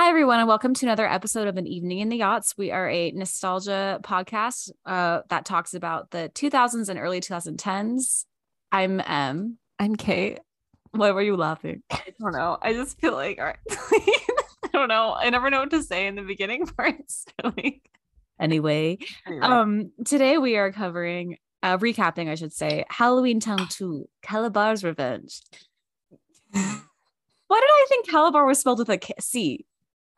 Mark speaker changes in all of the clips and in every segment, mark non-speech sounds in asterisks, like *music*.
Speaker 1: Hi, everyone, and welcome to another episode of An Evening in the Aughts. We are a nostalgia podcast uh, that talks about the 2000s and early 2010s. I'm Em.
Speaker 2: I'm Kate.
Speaker 1: Why were you laughing?
Speaker 2: I don't know. I just feel like, all right. *laughs* I don't know. I never know what to say in the beginning *laughs* parts. like,
Speaker 1: Anyway,
Speaker 2: anyway.
Speaker 1: um, today we are covering, uh, recapping, I should say, Halloween Town 2, Kalabar's Revenge. *laughs* Why did I think Kalabar was spelled with a K- C?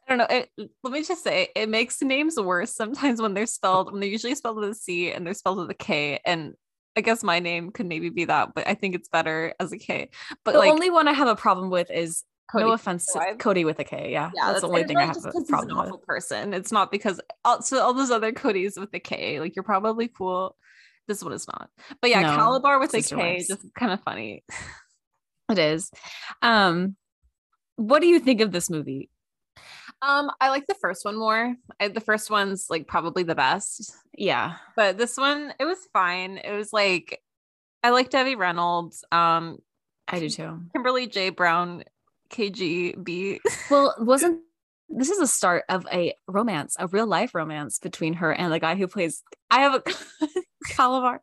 Speaker 2: I don't know. It, let me just say, it makes names worse sometimes when they're spelled, when they're usually spelled with a C and they're spelled with a K. And I guess my name could maybe be that, but I think it's better as a K. But
Speaker 1: The
Speaker 2: like,
Speaker 1: only one I have a problem with is
Speaker 2: Cody,
Speaker 1: no offense, to
Speaker 2: Wives.
Speaker 1: Cody with a K. Yeah,
Speaker 2: yeah,
Speaker 1: that's, the only thing I have a
Speaker 2: a he's an
Speaker 1: problem with.
Speaker 2: awful person. It's not because also all those other Codys with the K, like you're probably cool. This one is not. But yeah,
Speaker 1: No,
Speaker 2: Kalabar with a K,
Speaker 1: sister
Speaker 2: just kind of funny.
Speaker 1: It is. Um, what do you think of this movie?
Speaker 2: Um, I like the first one more. I, the first one's like probably the best,
Speaker 1: Yeah,
Speaker 2: but this one it was fine. It was like I like Debbie Reynolds, um,
Speaker 1: I do too.
Speaker 2: Kimberly J Brown, KGB.
Speaker 1: Well, *laughs* wasn't this is a start of a romance, a real life romance between her and the guy who plays I have a *laughs* Kalabar.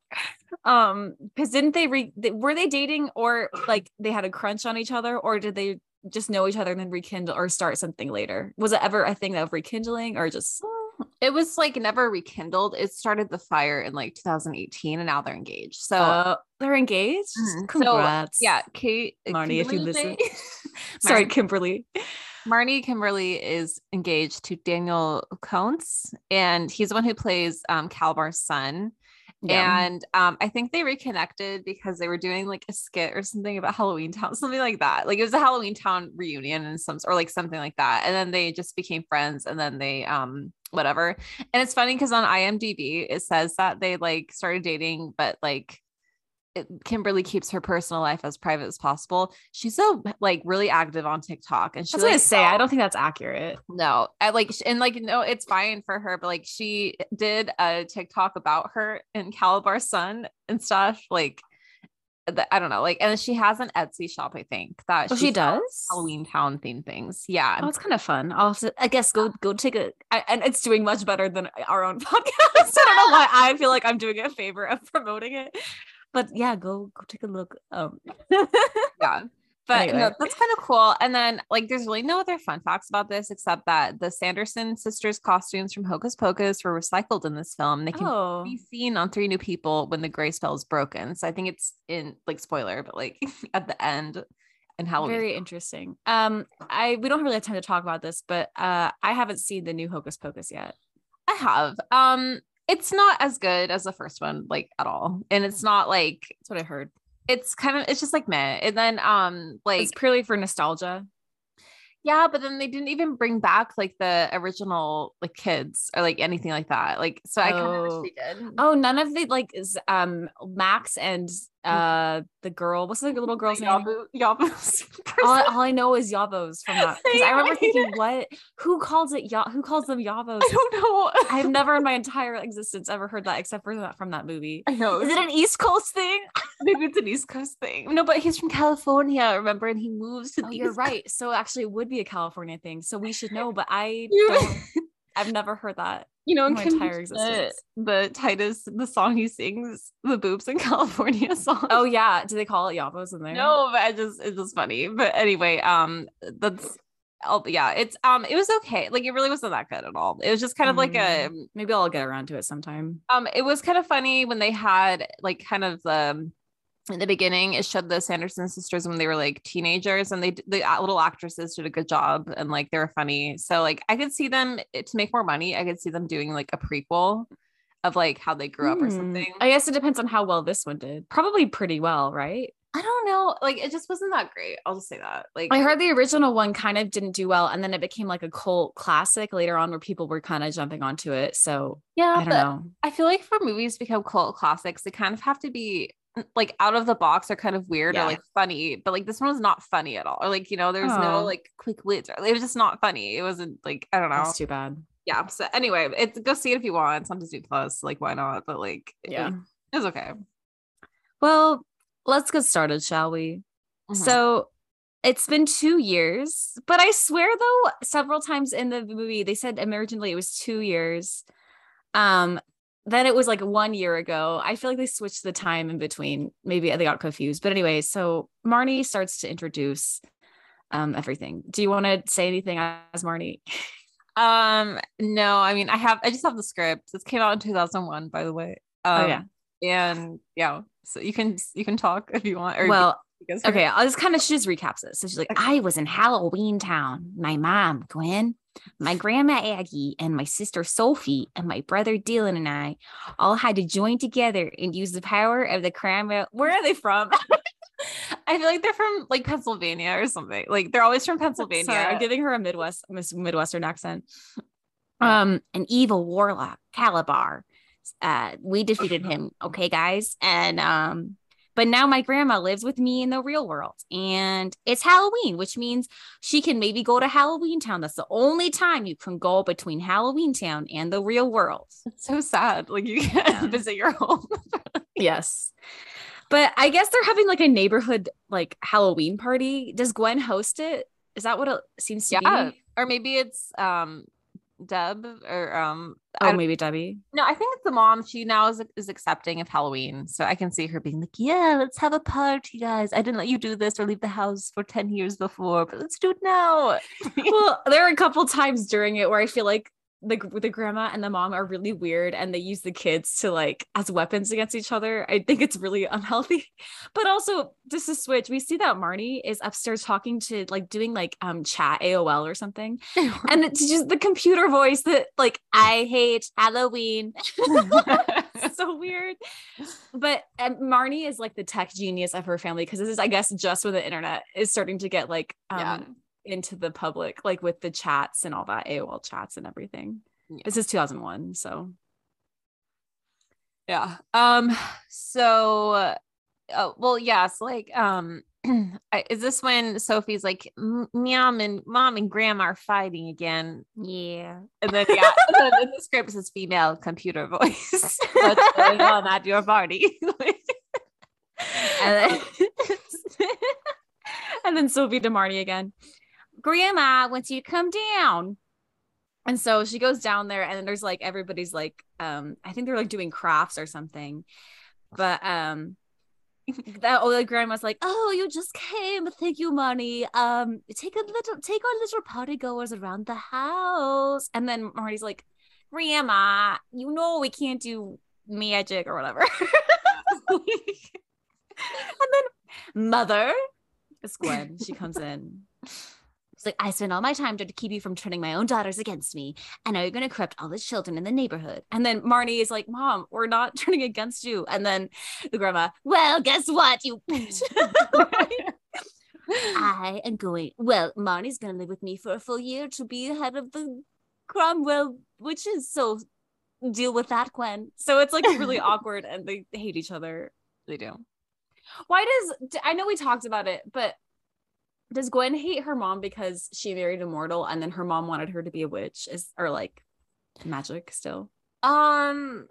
Speaker 1: Um, because didn't they re they- were they dating or like they had a crunch on each other, or did they just know each other and then rekindle or start something later? Was it ever a thing of rekindling or just
Speaker 2: It was like never rekindled. It started the fire in like 2018, and now they're engaged. So.
Speaker 1: uh, they're engaged?
Speaker 2: Mhm. So,
Speaker 1: Congrats.
Speaker 2: yeah, Kate,
Speaker 1: Marnie, if you listen. *laughs* *laughs* Sorry, Kimberly.
Speaker 2: Marnie Kimberly is engaged to Daniel Kountz, and he's the one who plays um, Kalabar's son.
Speaker 1: Yeah.
Speaker 2: And um, I think they reconnected because they were doing like a skit or something about Halloween Town, *laughs* something like that. Like it was a Halloween Town reunion and some or like something like that. And then they just became friends and then they um whatever. And it's funny because on IMDb it says that they like started dating, but like Kimberly keeps her personal life as private as possible. She's so like really active on TikTok and she
Speaker 1: I gonna
Speaker 2: like,
Speaker 1: say, I don't think that's accurate.
Speaker 2: no, I like, and like, no, it's fine for her, but like, she did a TikTok about her and Kalabar son and stuff. Like, the, I don't know, like, and she has an Etsy shop, I think that
Speaker 1: Oh, she does?
Speaker 2: Halloween Town theme things. Yeah,
Speaker 1: Oh, it's kind of fun. I'll I guess go go take a I, and it's doing much better than our own *laughs* podcast. I don't know why I feel like I'm doing it a favor of promoting it. But yeah, go go take a look. Um *laughs*
Speaker 2: yeah. But
Speaker 1: Anyway.
Speaker 2: no, that's kind of cool. And then, like, there's really no other fun facts about this except that the Sanderson sisters' costumes from Hocus Pocus were recycled in this film. They can
Speaker 1: oh,
Speaker 2: be seen on Three New People when the gray spell is broken. So I think it's in like spoiler, but like *laughs* at the end in Halloween.
Speaker 1: very interesting. Um I we don't really have time to talk about this, but uh I haven't seen the new Hocus Pocus yet.
Speaker 2: I have. Um, it's not as good as the first one, like at all, and it's not like
Speaker 1: That's what I heard.
Speaker 2: it's kind of it's just like meh. And then um, like
Speaker 1: It's purely for nostalgia.
Speaker 2: yeah, but then they didn't even bring back like the original like kids or like anything like that. Like so, I kind of
Speaker 1: Oh.
Speaker 2: wish they did.
Speaker 1: Oh, none of the like is um Max and uh the girl. What's the little girl's name?
Speaker 2: Yabu, Yabu's *laughs* *laughs*
Speaker 1: all, all I know is Yabos from that because I remember
Speaker 2: I
Speaker 1: thinking, what? Who calls it? Ya- who calls them *laughs* Yabos?
Speaker 2: I don't know.
Speaker 1: I've never in my entire existence ever heard that except for that from that movie.
Speaker 2: I know.
Speaker 1: Is it an East Coast thing?
Speaker 2: Maybe it's an East Coast thing. No, but he's from California, remember? And he moves to
Speaker 1: Oh,
Speaker 2: the
Speaker 1: you're
Speaker 2: East
Speaker 1: right. So actually, it would be a California thing. So we should know, but I don't. I've never heard that.
Speaker 2: you know, in
Speaker 1: my entire existence.
Speaker 2: The, Titus, the song he sings, the boobs in *laughs* California song.
Speaker 1: Oh yeah, do they call it Yabos in there?
Speaker 2: no, but I just it's just funny. But anyway, um, that's oh yeah, it's um, it was okay. Like it really wasn't that good at all. It was just kind of like a
Speaker 1: Mm, maybe I'll get around to it sometime.
Speaker 2: um, it was kind of funny when they had like kind of the in the beginning it showed the sanderson sisters when they were like teenagers and they the little actresses did a good job and like they were funny so like i could see them to make more money i could see them doing like a prequel of like how they grew up or
Speaker 1: Hmm.
Speaker 2: something
Speaker 1: I guess it depends on how well this one did. Probably pretty well, right?
Speaker 2: i don't know like it just wasn't that great i'll just say that like
Speaker 1: I heard the original one kind of didn't do well, and then it became like a cult classic later on, where people were kind of jumping onto it. So
Speaker 2: yeah
Speaker 1: I don't know.
Speaker 2: i feel like for movies to become cult classics they kind of have to be like out of the box are kind of weird
Speaker 1: Yeah.
Speaker 2: or like funny but like this one was not funny at all or like you know there's
Speaker 1: Oh.
Speaker 2: no like quick wits or it was just not funny it wasn't like i don't know
Speaker 1: That's too bad.
Speaker 2: yeah so anyway it's go see it if you want it's on disney plus like why not but like
Speaker 1: Yeah.
Speaker 2: it was okay
Speaker 1: Well, let's get started, shall we?
Speaker 2: Mhm.
Speaker 1: So it's been two years, but I swear though, several times in the movie they said originally it was two years. Um, then it was like one year ago. I feel like they switched the time in between. Maybe they got confused. But anyway, so Marnie starts to introduce um everything. Do you want to say anything as Marnie? *laughs*
Speaker 2: Um, no, I mean, I have, I just have the script. This came out in 2001, by the way. Um,
Speaker 1: oh yeah,
Speaker 2: and yeah, so you can you can talk if you want. Or
Speaker 1: well,
Speaker 2: you
Speaker 1: okay. I'll just kind of she just recaps it. So she's like, I was in Halloween Town. My mom, Gwen, my grandma Aggie, and my sister Sophie, and my brother Dylan and I all had to join together and use the power of the cranberry. *laughs* Where are they from? *laughs*
Speaker 2: I feel like they're from like Pennsylvania or something. Like they're always from Pennsylvania.
Speaker 1: I'm giving her a Midwest Midwestern accent. Um, an evil warlock, Kalabar. Uh, we defeated him. Okay, guys, and um, but now my grandma lives with me in the real world, and it's Halloween, which means she can maybe go to Halloween Town. That's the only time you can go between Halloween Town and the real world.
Speaker 2: It's so sad. Like you can't
Speaker 1: Yeah. *laughs*
Speaker 2: visit your home. *laughs*
Speaker 1: Yes. But I guess they're having like a neighborhood like Halloween party. Does Gwen host it? Is that what it seems to
Speaker 2: yeah.
Speaker 1: be?
Speaker 2: Or maybe it's um Deb or um
Speaker 1: Oh, maybe Debbie.
Speaker 2: no, I think it's the mom. She now is is accepting of Halloween. So I can see her being like, Yeah, let's have a party, guys. I didn't let you do this or leave the house for 10 years before, but let's do it now. *laughs*
Speaker 1: well, there are a couple times during it where I feel like the the grandma and the mom are really weird and they use the kids to like as weapons against each other. I think it's really *laughs* unhealthy. But also just to switch, we see that Marnie is upstairs talking to like doing like um chat AOL or something. *laughs* And it's just the computer voice that like I hate Halloween. *laughs* so weird. But um, Marnie is like the tech genius of her family because this is, I guess, just when the internet is starting to get like um,
Speaker 2: Yeah.
Speaker 1: Into the public, like with the chats and all that AOL chats and everything.
Speaker 2: Yeah.
Speaker 1: This is 2001, so
Speaker 2: Yeah. Um. So, uh, oh well, yes. Like, um, *clears throat* is this when Sophie's like, "M- "Mom and mom and grandma are fighting again"?
Speaker 1: yeah.
Speaker 2: And then yeah, and then in the script says female computer voice. *laughs* What's going on at your party? *laughs*
Speaker 1: And then, *laughs* and then Sophie to Marnie again. Grandma wants you come down. And so she goes down there, and there's like everybody's like, um, I think they're like doing crafts or something. But um *laughs* that old grandma's like, Oh, you just came. Thank you, Marnie. Um, take a little take our little party goers around the house. And then Marty's like, Grandma, you know we can't do magic or whatever. *laughs* and then mother, it's Gwen. She comes in. She's like, I spent all my time trying to keep you from turning my own daughters against me. And now you're going to corrupt all the children in the neighborhood. And then Marnie is like, Mom, we're not *laughs* turning against you. And then the grandma, Well, guess what? You bitch. *laughs* I am going. Well, Marnie's going to live with me for a full year to be head of the Cromwell witches. So deal with that, Gwen. So it's like really *laughs* awkward and they hate each other.
Speaker 2: they do.
Speaker 1: Why does I know we talked about it, but does Gwen hate her mom because she married a mortal and then her mom wanted her to be a witch? Is or like magic still?
Speaker 2: Um.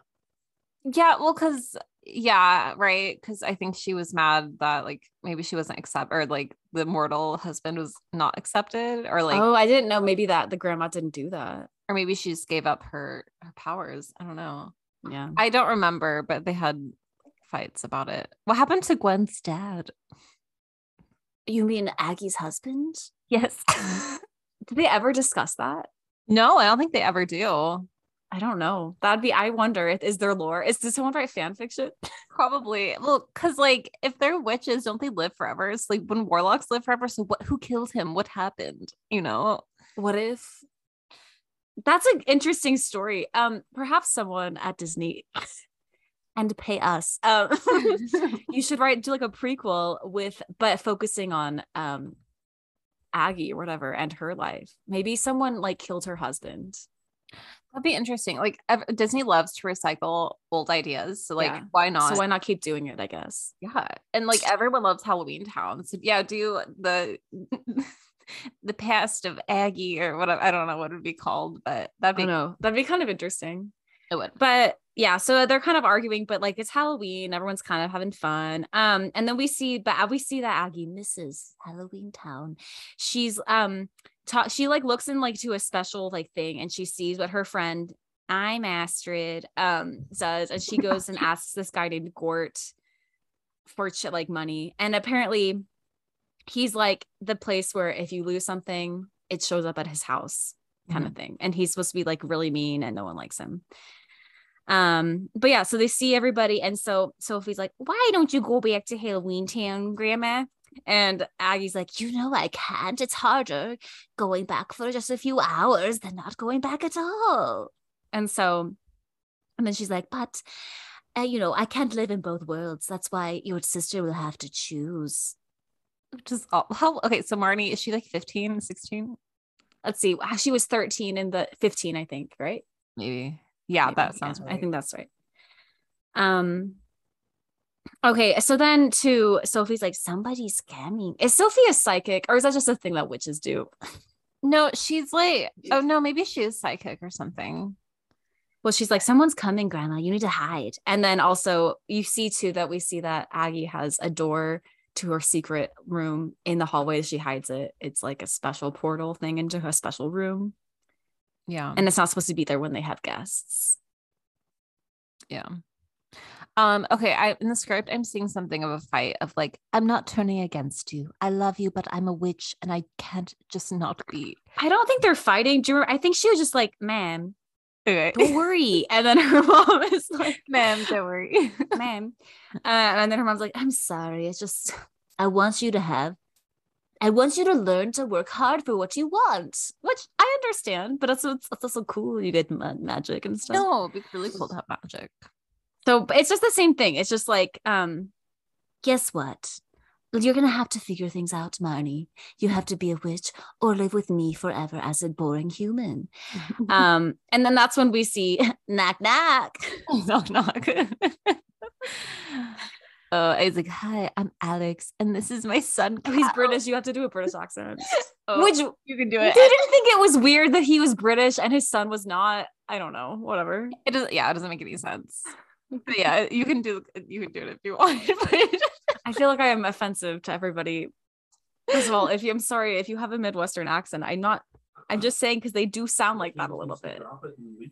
Speaker 2: Yeah. Well, because yeah, right. Because I think she was mad that like maybe she wasn't accept or like the mortal husband was not accepted, or like
Speaker 1: oh, I didn't know. Maybe that the grandma didn't do that.
Speaker 2: or maybe she just gave up her her powers. I don't know.
Speaker 1: Yeah.
Speaker 2: I don't remember, but they had fights about it. What happened to Gwen's dad?
Speaker 1: You mean Aggie's husband?
Speaker 2: Yes. *laughs*
Speaker 1: Did they ever discuss that?
Speaker 2: no, I don't think they ever do.
Speaker 1: I don't know. That'd be. I wonder. if- Is there lore? Is did someone write fan fiction? *laughs*
Speaker 2: Probably. Well, because like if they're witches, don't they live forever? It's like when warlocks live forever. So what? Who killed him? What happened? You know?
Speaker 1: What if? That's an interesting story. Um, perhaps someone at Disney and pay us. *laughs* Um, *laughs* you should write do like a prequel with, but focusing on um Aggie or whatever and her life. Maybe someone like killed her husband.
Speaker 2: That'd be interesting. Like Disney loves to recycle old ideas. So like,
Speaker 1: Yeah.
Speaker 2: why not?
Speaker 1: So why not keep doing it? I guess.
Speaker 2: yeah. And like everyone loves Halloween Town. So yeah, do the *laughs* the past of Aggie or whatever. I don't know what it would be called, but that'd be
Speaker 1: know. That'd be kind of interesting.
Speaker 2: It would.
Speaker 1: But yeah, so they're kind of arguing, but like it's Halloween, everyone's kind of having fun. Um, and then we see, but we see that Aggie misses Halloween Town. She's um, ta- she like looks in like to a special like thing, and she sees what her friend I'm Astrid um does, and she goes and asks this guy named Gort for shit like money, and apparently he's like the place where if you lose something, it shows up at his house kind
Speaker 2: Mhm.
Speaker 1: of thing, and he's supposed to be like really mean, and no one likes him. Um, but yeah, so they see everybody, and so Sophie's like, "Why don't you go back to Halloween Town, Grandma?" And Aggie's like, "You know, I can't. It's harder going back for just a few hours than not going back at all." And so, and then she's like, "But, uh, you know, I can't live in both worlds. That's why your sister will have to choose."
Speaker 2: Which is all how okay. So Marnie, is she like 15, 16?
Speaker 1: Let's see. She was 13 in the 15, I think, right?
Speaker 2: Maybe. Yeah, that sounds
Speaker 1: yeah,
Speaker 2: right.
Speaker 1: I think that's right. Um okay, so then to Sophie's like somebody's scamming. Is Sophie a psychic or is that just a thing that witches do? *laughs*
Speaker 2: no, she's like, oh no, maybe she is psychic or something.
Speaker 1: Well, she's like, someone's coming, grandma. You need to hide. And then also you see too that we see that Aggie has a door to her secret room in the hallway. She hides it. It's like a special portal thing into her special room.
Speaker 2: Yeah.
Speaker 1: And it's not supposed to be there when they have guests.
Speaker 2: Yeah. Um, okay, I in the script I'm seeing something of a fight of like, I'm not turning against you. I love you, but I'm a witch and I can't just not be.
Speaker 1: I don't think they're fighting. Do you remember? I think she was just like, ma'am,
Speaker 2: Okay.
Speaker 1: don't worry. *laughs* And then her mom is like,
Speaker 2: Ma'am, don't worry.
Speaker 1: ma'am. Uh, and then her mom's like, I'm sorry. It's just, I want you to have, I want you to learn to work hard for what you want, which I understand, but it's, it's, it's also cool. You get ma- magic and stuff.
Speaker 2: no, it'd be really cool to have magic.
Speaker 1: So it's just the same thing. It's just like, um, guess what? You're gonna have to figure things out, Marnie. You have to be a witch or live with me forever as a boring human. *laughs* Um, and then that's when we see *laughs* knock knock. *laughs*
Speaker 2: knock knock. Oh, I was like, hi, I'm Alex, and this is my son.
Speaker 1: Oh, he's *laughs* British. You have to do a British accent.
Speaker 2: Oh,
Speaker 1: Which
Speaker 2: you can do
Speaker 1: it.
Speaker 2: it.
Speaker 1: didn't think it was weird that he was British and his son was not. I don't know. Whatever.
Speaker 2: It doesn't. Yeah, it doesn't make any sense. *sighs* But yeah, you can do. You can do it if you *laughs* want. but-
Speaker 1: I feel like I am offensive to everybody. First of all, if you, I'm sorry if you have a Midwestern accent. I'm not. I'm just saying because they do sound like that a little bit.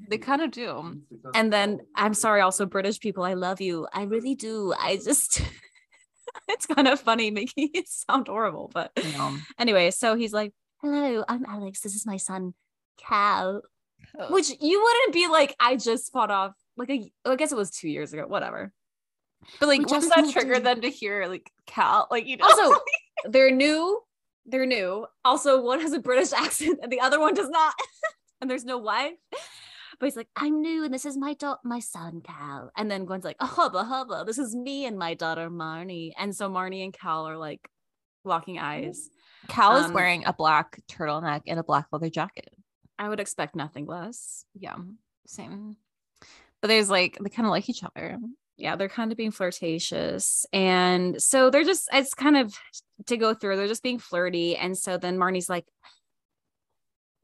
Speaker 2: They kind of do.
Speaker 1: And then I'm sorry, also British people. I love you. I really do. I just. *laughs* it's kind of funny *laughs* making it sound horrible, but
Speaker 2: know.
Speaker 1: anyway. So he's like, "Hello, I'm Alex. This is my son, Cal."
Speaker 2: Oh.
Speaker 1: Which you wouldn't be like. I just fought off. Like a, oh, I guess it was two years ago. Whatever.
Speaker 2: But like, wouldn't
Speaker 1: just
Speaker 2: that trigger
Speaker 1: to-
Speaker 2: them to hear like Cal? Like, you know.
Speaker 1: Also, *laughs* they're new. They're new. Also, one has a British *laughs* accent and the other one does not. *laughs* and there's no wife. But he's like, I'm new and this is my daughter, my son, Cal. And then Gwen's like, oh, hubba hubba, this is me and my daughter, Marnie. And so Marnie and Cal are like locking eyes.
Speaker 2: Cal is
Speaker 1: um,
Speaker 2: wearing a black turtleneck and a black leather jacket.
Speaker 1: I would expect nothing less.
Speaker 2: Yeah, same. But there's like they kind of like each other.
Speaker 1: Yeah, they're kind of being flirtatious. And so they're just, it's kind of to go through, they're just being flirty. And so then Marnie's like,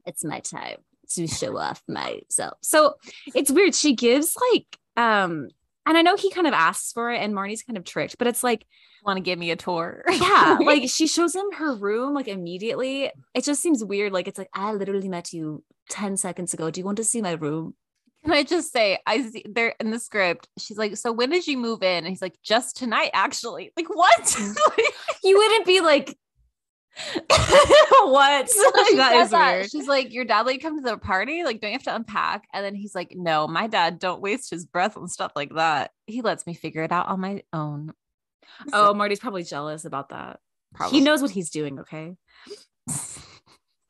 Speaker 1: it's my time to show off myself. So it's weird. She gives like, um, and I know he kind of asks for it and Marnie's kind of tricked, but it's like,
Speaker 2: Want to give me a tour?
Speaker 1: yeah, *laughs* like she shows him her room like immediately. It just seems weird. Like it's like, I literally met you 10 seconds ago. Do you want to see my room?
Speaker 2: Can I just say, I see there in the script, she's like, So when did you move in? And he's like, Just tonight, actually. Like, what? Mm. *laughs*
Speaker 1: You wouldn't be like, *laughs* what? *laughs*
Speaker 2: she
Speaker 1: that is
Speaker 2: that.
Speaker 1: weird.
Speaker 2: She's like, Your dad like come to the party? Like, don't you have to unpack? And then he's like, No, my dad don't waste his breath on stuff like that. He lets me figure it out on my own.
Speaker 1: Oh, Marty's probably jealous about that.
Speaker 2: probably.
Speaker 1: He knows what he's doing, okay?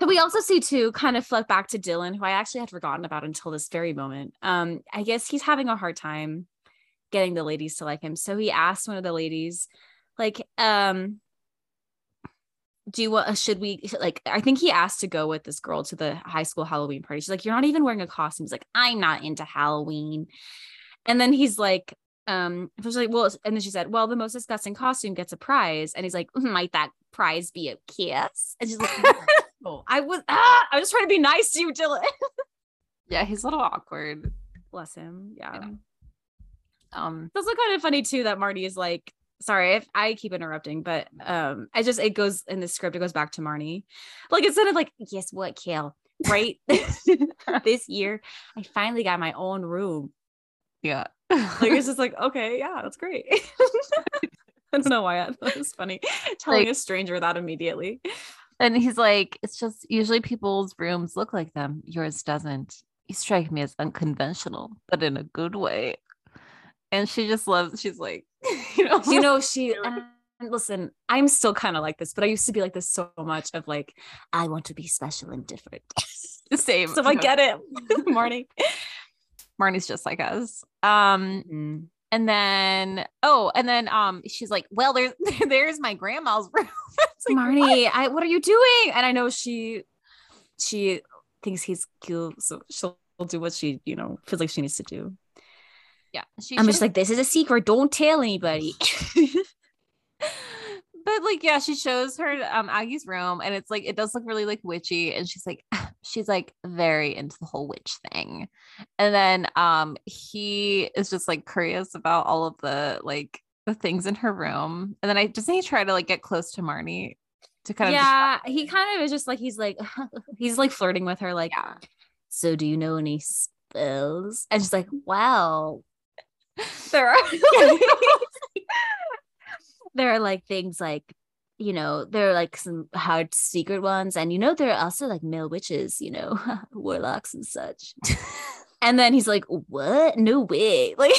Speaker 1: So we also see too, kind of flip back to Dylan, who I actually had forgotten about until this very moment. Um, I guess he's having a hard time getting the ladies to like him. So he asked one of the ladies, like, um, do you want should we like I think he asked to go with this girl to the high school Halloween party. She's like, You're not even wearing a costume. He's like, I'm not into Halloween. And then he's like, um, she's like, well, and then she said, Well, the most disgusting costume gets a prize. And he's like, Might that prize be a kiss? And she's like, No, I was ah, I was trying to be nice to you, Dylan. *laughs*
Speaker 2: yeah, he's a little awkward.
Speaker 1: Bless him. Yeah.
Speaker 2: Yeah. Um,
Speaker 1: It's also kind of funny too that Marty is like, sorry if I keep interrupting, but um, I just it goes in the script, it goes back to Marnie. Like instead of like, guess what, Kale? Right *laughs* this year, I finally got my own room.
Speaker 2: yeah.
Speaker 1: Like it's *laughs* just like, okay, yeah, that's great. I don't know why that was funny. Telling
Speaker 2: Like-
Speaker 1: a stranger that immediately.
Speaker 2: And he's like, it's just usually people's rooms look like them. Yours doesn't. You strike me as unconventional, but in a good way. And she just loves, she's like, *laughs* you know,
Speaker 1: you know *laughs* she and and listen i'm still kind of like this but i used to be like this so much of like i want to be special and different
Speaker 2: the *laughs* same.
Speaker 1: so i get it marty
Speaker 2: Marnie's just like us. Um, and then oh, and then um, she's like, well, there's *laughs* there's my grandma's *laughs* room. Like,
Speaker 1: marty
Speaker 2: what?
Speaker 1: i what are you doing and i know she she thinks he's cute so she'll do what she you know feels like she needs to do
Speaker 2: Yeah, she
Speaker 1: i'm just like this is a secret don't tell anybody *laughs*
Speaker 2: but like yeah she shows her um aggie's room and it's like it does look really like witchy and she's like she's like very into the whole witch thing. And then um he is just like curious about all of the like the things in her room. And then i doesn't he try to like get close to marnie to kind of
Speaker 1: yeah he kind of is just like he's like *laughs* he's like flirting with her like
Speaker 2: yeah.
Speaker 1: So do you know any spells? And she's like wow *laughs* there are *laughs* there are like things like you know there are like some hard secret ones and you know there are also like male witches you know *laughs* warlocks and such. *laughs* And then he's like what? No way. *laughs* Like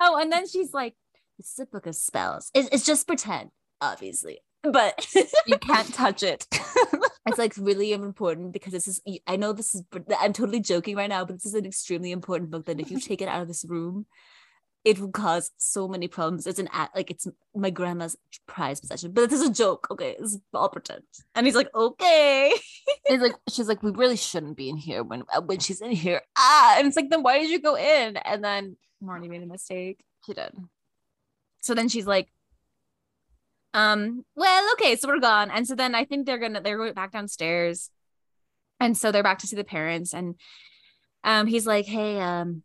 Speaker 1: oh and then she's like it's a book of spells. It's, it's just pretend obviously but
Speaker 2: you can't touch it.
Speaker 1: It's like really important because this is i know this is i'm totally joking right now but this is an extremely important book that if you take it out of this room it will cause so many problems. It's an act like it's my grandma's prized possession. But this is a joke okay? It's all pretend. And he's like okay.
Speaker 2: It's like *laughs* she's like, we really shouldn't be in here when uh, when she's in here. Ah, and it's like, then why did you go in? And then
Speaker 1: marnie made a mistake.
Speaker 2: She did.
Speaker 1: so then she's like um well okay so we're gone. And so then i think they're gonna they're going back downstairs. And so they're back to see the parents. And um he's like hey um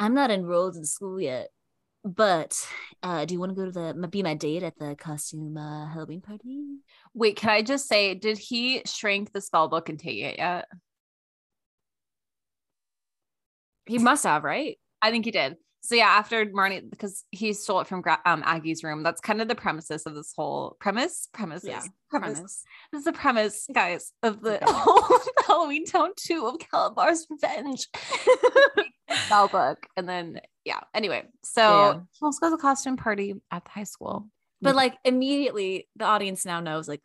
Speaker 1: i'm not enrolled in school yet but uh do you want to go to the be my date at the costume uh halloween party
Speaker 2: Wait, can I just say, did he shrink the spell book and take it yet?
Speaker 1: he must have right
Speaker 2: I think he did. So yeah, after Marnie, because he stole it from um, Aggie's room. That's kind of the premises of this whole premise. Premises.
Speaker 1: Yeah,
Speaker 2: Premise.
Speaker 1: premise
Speaker 2: This is the premise, guys, of the
Speaker 1: Okay. *laughs*
Speaker 2: whole *laughs* Halloween Town 2 of Kalabar's Revenge. *laughs* spell book. And then yeah. Anyway, so
Speaker 1: Yeah.
Speaker 2: goes to a costume party at the high school.
Speaker 1: but like immediately the audience now knows like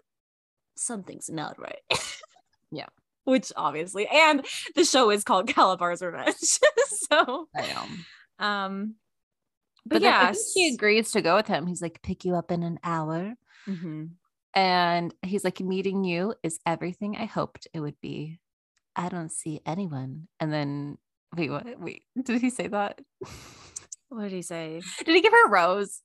Speaker 1: something's not right *laughs*
Speaker 2: Yeah.
Speaker 1: which obviously and the show is called Kalabar's revenge *laughs* so um
Speaker 2: But,
Speaker 1: but, yeah
Speaker 2: she agrees to go with him. He's like, pick you up in an hour.
Speaker 1: Mhm.
Speaker 2: And he's like, meeting you is everything I hoped it would be. I don't see anyone. And then, wait, what? Wait, did he say that?
Speaker 1: what did he say
Speaker 2: Did he give her a rose?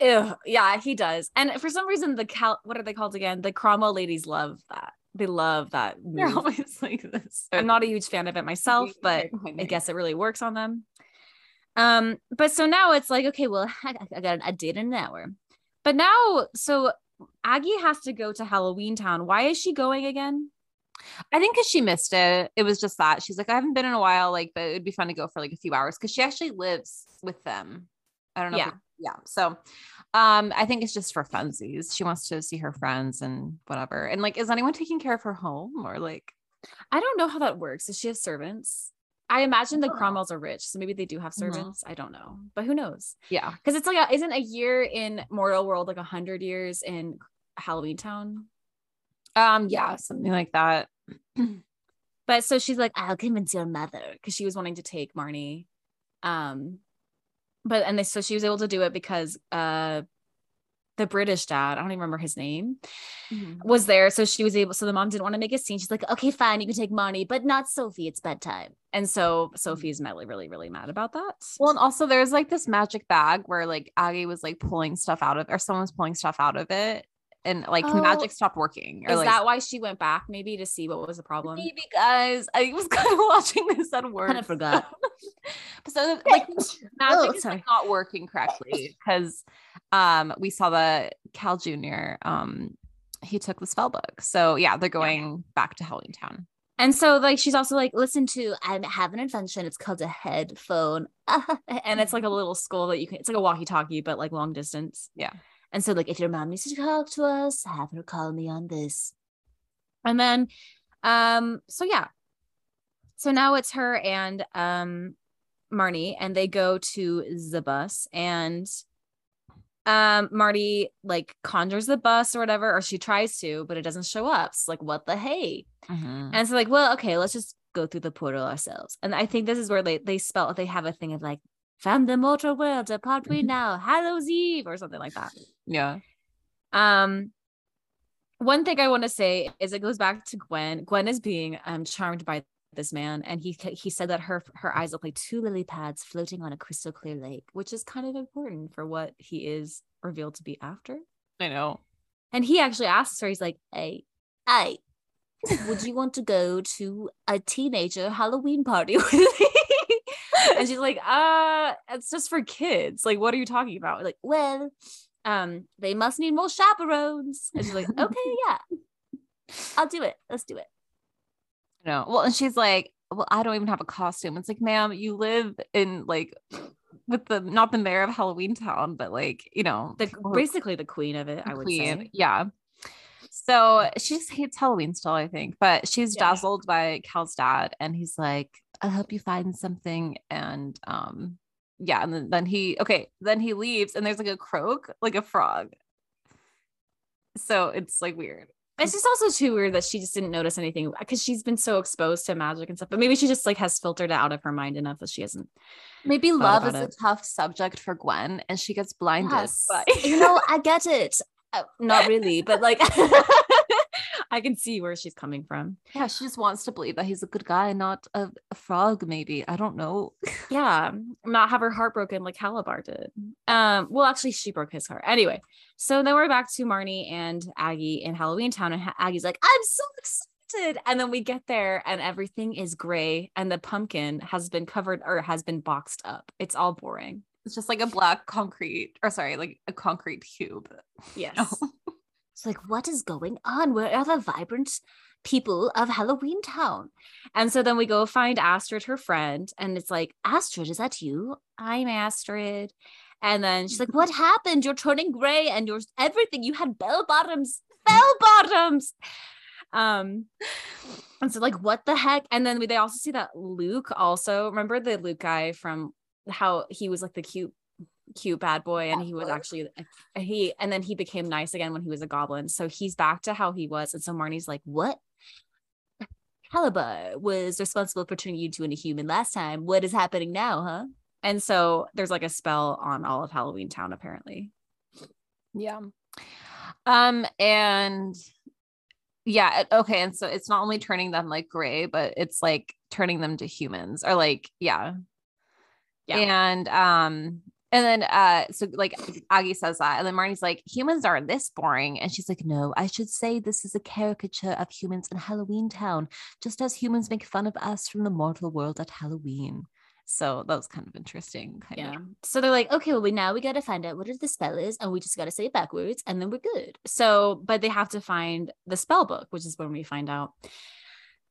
Speaker 1: Ew, yeah he does and for some reason the cal what are they called again the cromwell ladies love that they love that *laughs*
Speaker 2: They're always like this.
Speaker 1: i'm not a huge fan of it myself *laughs* but I guess it really works on them. Um, but so now it's like, okay, well, *laughs* I, I got a date in an hour. But now, so Aggie has to go to Halloween Town. Why is she going again?
Speaker 2: I think because she missed it. It was just that she's like, I haven't been in a while, like, but it'd be fun to go for like a few hours because she actually lives with them. I don't know.
Speaker 1: Yeah.
Speaker 2: it- yeah. So, um, I think it's just for funsies. She wants to see her friends and whatever. And like, is anyone taking care of her home or like?
Speaker 1: I don't know how that works. Does she have servants? I imagine the. Cromwells are rich, so maybe they do have
Speaker 2: Mhm.
Speaker 1: servants. I don't know, but who knows?
Speaker 2: Yeah.
Speaker 1: Because it's like, a, isn't a year in Mortal World like a hundred years in Halloween Town?
Speaker 2: Um. Yeah. Something like that. *clears throat*
Speaker 1: But so she's like, I'll convince your mother because she was wanting to take Marnie. Um, but and they, so she was able to do it because uh the British dad, I don't even remember his name, was there. So she was able, so the mom didn't want to make a scene. She's like, okay, fine, you can take Marnie, but not Sophie. It's bedtime. And so Sophie's really, really, really mad about that.
Speaker 2: Well, and also there's like this magic bag where like Aggie was like pulling stuff out of, or someone's pulling stuff out of it, and like
Speaker 1: Oh,
Speaker 2: magic stopped working. Or
Speaker 1: Is
Speaker 2: like,
Speaker 1: that why she went back maybe to see what was the problem?
Speaker 2: maybe guys? I was *laughs* kind of watching this at work.
Speaker 1: Kinda forgot. *laughs*
Speaker 2: so like *laughs* magic
Speaker 1: Oh,
Speaker 2: is like, not working correctly because um we saw the Cal Jr. um he took the spell book. So yeah, they're going back to Halloween Town.
Speaker 1: And so like she's also like, listen to I have an invention. It's called a headphone. and it's like a little skull that you can it's like a walkie-talkie, but like long distance.
Speaker 2: Yeah.
Speaker 1: And so like if your mom needs to talk to us, have her call me on this. And then um so yeah. So now it's her and um Marnie and they go to the bus and um Marty like conjures the bus or whatever or she tries to but it doesn't show up. It's like what the hey?
Speaker 2: Mhm.
Speaker 1: And so like, well, okay, let's just go through the portal ourselves. And I think this is where they they spell they have a thing of like from the mortal world apart we now, *laughs* Hallows Eve or something like that.
Speaker 2: Yeah.
Speaker 1: Um one thing I want to say is it goes back to Gwen. Gwen is being um charmed by this man and he he said that her her eyes look like two lily pads floating on a crystal clear lake, which is kind of important for what he is revealed to be after.
Speaker 2: I know.
Speaker 1: And he actually asks her, he's like, Hey, hey, would you want to go to a teenager Halloween party *laughs* with me? And she's like, uh, it's just for kids. Like, what are you talking about? Like, well, um, they must need more chaperones. And she's like, okay, *laughs* yeah. I'll do it. Let's do it.
Speaker 2: No. Well, and she's like, well, I don't even have a costume. It's like, ma'am, you live in like with the not the mayor of Halloween Town, but like, you know,
Speaker 1: The basically the queen of it,
Speaker 2: the
Speaker 1: I would
Speaker 2: queen.
Speaker 1: say.
Speaker 2: Yeah. So she just hates Halloween still, I think, but she's
Speaker 1: Yeah.
Speaker 2: dazzled by Cal's dad, and he's like, "I'll help you find something." And um, yeah, and then, then he okay, then he leaves, and there's like a croak, like a frog. So it's like weird.
Speaker 1: It's just also too weird that she just didn't notice anything because she's been so exposed to magic and stuff. But maybe she just like has filtered it out of her mind enough that she hasn't.
Speaker 2: Maybe love is
Speaker 1: about
Speaker 2: a tough subject for Gwen, and she gets blinded.
Speaker 1: Yes. *laughs* you know, I get it. Uh, not really, but like *laughs* I can see where she's coming from.
Speaker 2: yeah, she just wants to believe that he's a good guy, not a, a frog. Maybe I don't know. *laughs*
Speaker 1: Yeah, not have her heart broken like Kalabar did. Um, well, actually, she broke his heart. Anyway, so then we're back to Marnie and Aggie in Halloween Town, and Aggie's like, "I'm so excited!" And then we get there, and everything is gray, and the pumpkin has been covered or has been boxed up. It's all boring.
Speaker 2: It's just like a black concrete, or sorry, like a concrete cube. *laughs*
Speaker 1: Yes.
Speaker 2: No.
Speaker 1: It's like, what is going on? Where are the vibrant people of Halloween Town? And so then we go find Astrid, her friend, and it's like, Astrid, is that you? I'm Astrid. And then she's like, What happened? You're turning gray and you're everything. You had bell bottoms, bell bottoms. Um, and so like, what the heck? And then we, they also see that Luke also remember the Luke guy from how he was like the cute cute bad boy and he was actually he and then he became nice again when he was a goblin so he's back to how he was and so marnie's like what Kalabar was responsible for turning you into a human last time what is happening now huh and so there's like a spell on all of halloween town apparently
Speaker 2: Yeah. Um, and yeah, okay. And so it's not only turning them like gray, but it's like turning them to humans or like, yeah.
Speaker 1: Yeah.
Speaker 2: And um, and then uh, so like Aggie says that, and then Marnie's like, humans are this boring. And she's like, no, I should say this is a caricature of humans in Halloween Town, just as humans make fun of us from the mortal world at Halloween. So that was kind of interesting. Kind
Speaker 1: yeah
Speaker 2: of.
Speaker 1: so they're like okay well we now we got to find out what the spell is and we just got to say it backwards and then we're good so but they have to find the spell book which is when we find out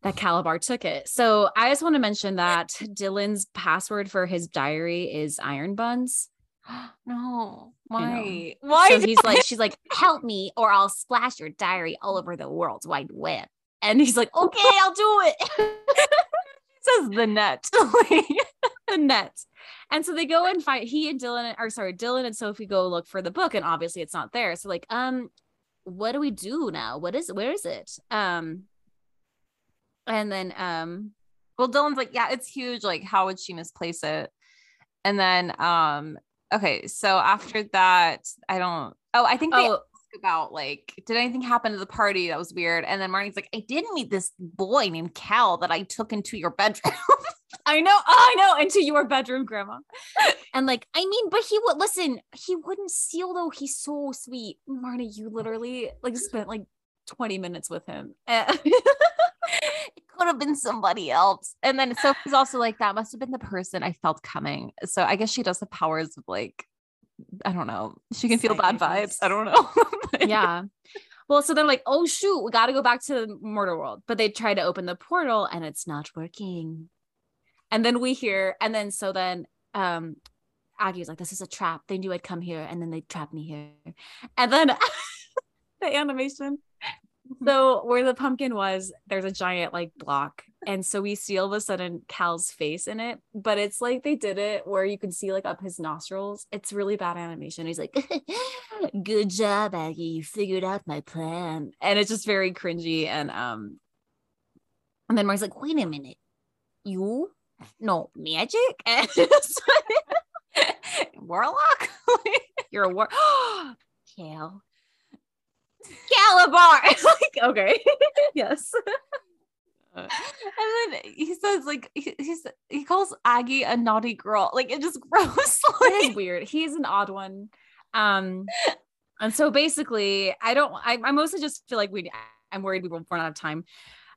Speaker 1: that Kalabar took it. So I just want to mention that Dylan's password for his diary is iron buns. *gasps*
Speaker 2: no, why? Why?
Speaker 1: So he's like, she's like, *laughs* help me or I'll splash your diary all over the world wide web. And he's like, okay, I'll do it. *laughs*
Speaker 2: says the net. *laughs*
Speaker 1: the net. And so they go and find he and Dylan, or sorry, Dylan and Sophie go look for the book, and obviously it's not there. So like, um, what do we do now? What is where is it? Um, and then um,
Speaker 2: well, Dylan's like, yeah, it's huge. Like, how would she misplace it? And then, um, okay, so after that, I don't. Oh, I think they
Speaker 1: oh,
Speaker 2: about like, did anything happen to the party that was weird? And then Marnie's like, I did meet this boy named Cal that I took into your bedroom. *laughs*
Speaker 1: I know, oh, I know, into your bedroom, grandma. And like, I mean, but he would listen, he wouldn't steal though. He's so sweet. Marnie, you literally like spent like 20 minutes with him. *laughs* *laughs*
Speaker 2: it could have been somebody else. And then Sophie's also like, that must have been the person I felt coming. So I guess she does the powers of like, I don't know. She can feel bad vibes. I don't know. *laughs*
Speaker 1: yeah. Well, so they're like, oh shoot, we gotta go back to the murder world. But they try to open the portal and it's not working. And then we hear, and then so then um Aggie's like, this is a trap. They knew I'd come here, and then they trapped me here. And then *laughs* the animation. *laughs* So where the pumpkin was, there's a giant like block. And so we see all of a sudden Cal's face in it, but it's like they did it where you can see like up his nostrils. It's really bad animation. He's like, *laughs* Good job, Aggie. You figured out my plan. And it's just very cringy. And um, and then Mark's like, wait a minute. You no magic? *laughs*
Speaker 2: Warlock?
Speaker 1: You're a war *gasps* Cal. Kalabar. *laughs* like, okay. *laughs* yes.
Speaker 2: and then he says like he, he's he calls Aggie a naughty girl. Like it just *laughs* gross.
Speaker 1: like, it is weird. He's an odd one. Um and so basically I don't I, I mostly just feel like we I'm worried we won't run out of time.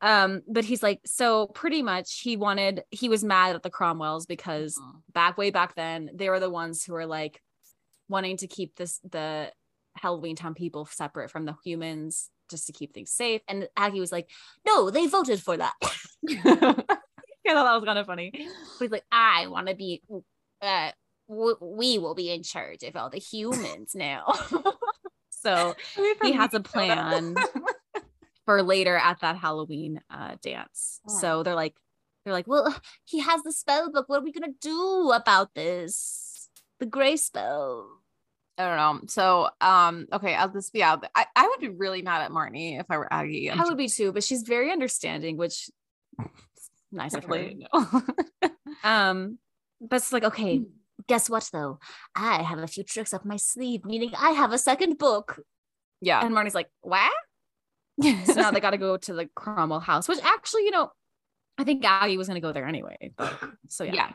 Speaker 1: Um, but he's like, so pretty much he wanted, he was mad at the Cromwells because uh-huh. back way back then, they were the ones who were like wanting to keep this the Halloween Town people separate from the humans just to keep things safe. And Aggie was like, no, they voted for that. *laughs* I thought that was kind of funny. But he's like, I want to be, uh, w- we will be in charge of all the humans now. *laughs* so he has a plan for later at that Halloween uh, dance. Oh. So they're like, they're like, well, he has the spell book. What are we gonna do about this? The gray spell.
Speaker 2: I don't know. So, um, okay, I'll just be out. I, I would be really mad at Marnie if I were Aggie.
Speaker 1: I would be too, but she's very understanding, which *laughs* nice of her. *laughs* um, but it's like, okay, hmm. guess what though? I have a few tricks up my sleeve, meaning I have a second book.
Speaker 2: Yeah.
Speaker 1: And Marnie's like, what? so now they *laughs* got to go to the Cromwell house, which actually, you know, I think Aggie was going to go there anyway. But so yeah.
Speaker 2: yeah.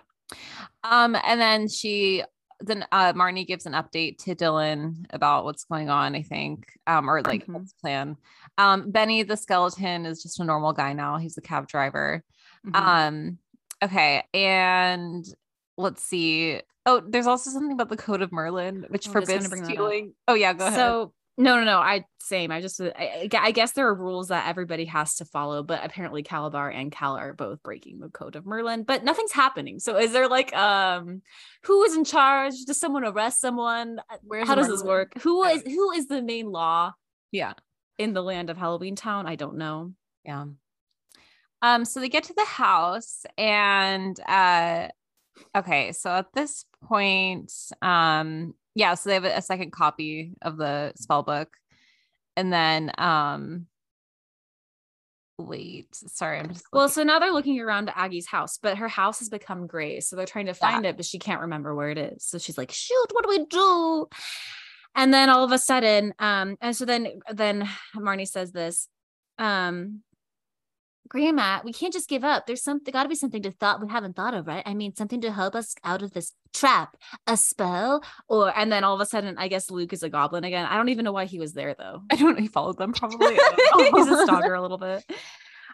Speaker 2: Um, and then she then uh, Marnie gives an update to Dylan about what's going on, I think, um, or like mm-hmm. plan. Um, Benny, the skeleton, is just a normal guy now. He's a cab driver. Mm-hmm. Um, okay, and let's see. Oh, there's also something about the Code of Merlin, which forbids stealing. Oh yeah, go ahead.
Speaker 1: So no, no, no. I same. I just I, I, guess there are rules that everybody has to follow, but apparently Kalabar and Cal are both breaking the code of Merlin, but nothing's happening. So is there like um who is in charge? Does someone arrest someone? Where's How does Merlin? this work? Who is who is the main law?
Speaker 2: Yeah.
Speaker 1: In the land of Halloween Town? I don't know.
Speaker 2: Yeah. Um so they get to the house and uh okay, so at this point um yeah, so they have a second copy of the spell book. And then um wait, sorry, I'm just
Speaker 1: Well, so now they're looking around Aggie's house, but her house has become gray. So they're trying to find yeah. it, but she can't remember where it is. So she's like, shoot, what do we do? And then all of a sudden, um, and so then then Marnie says this. Um, grandma we can't just give up. There's something got to be something to thought we haven't thought of right? I mean something to help us out of this trap a spell or and then all of a sudden i guess luke is a goblin again. I don't even know why he was there though.
Speaker 2: I don't know. He followed them probably. *laughs*
Speaker 1: He's a stalker a little bit.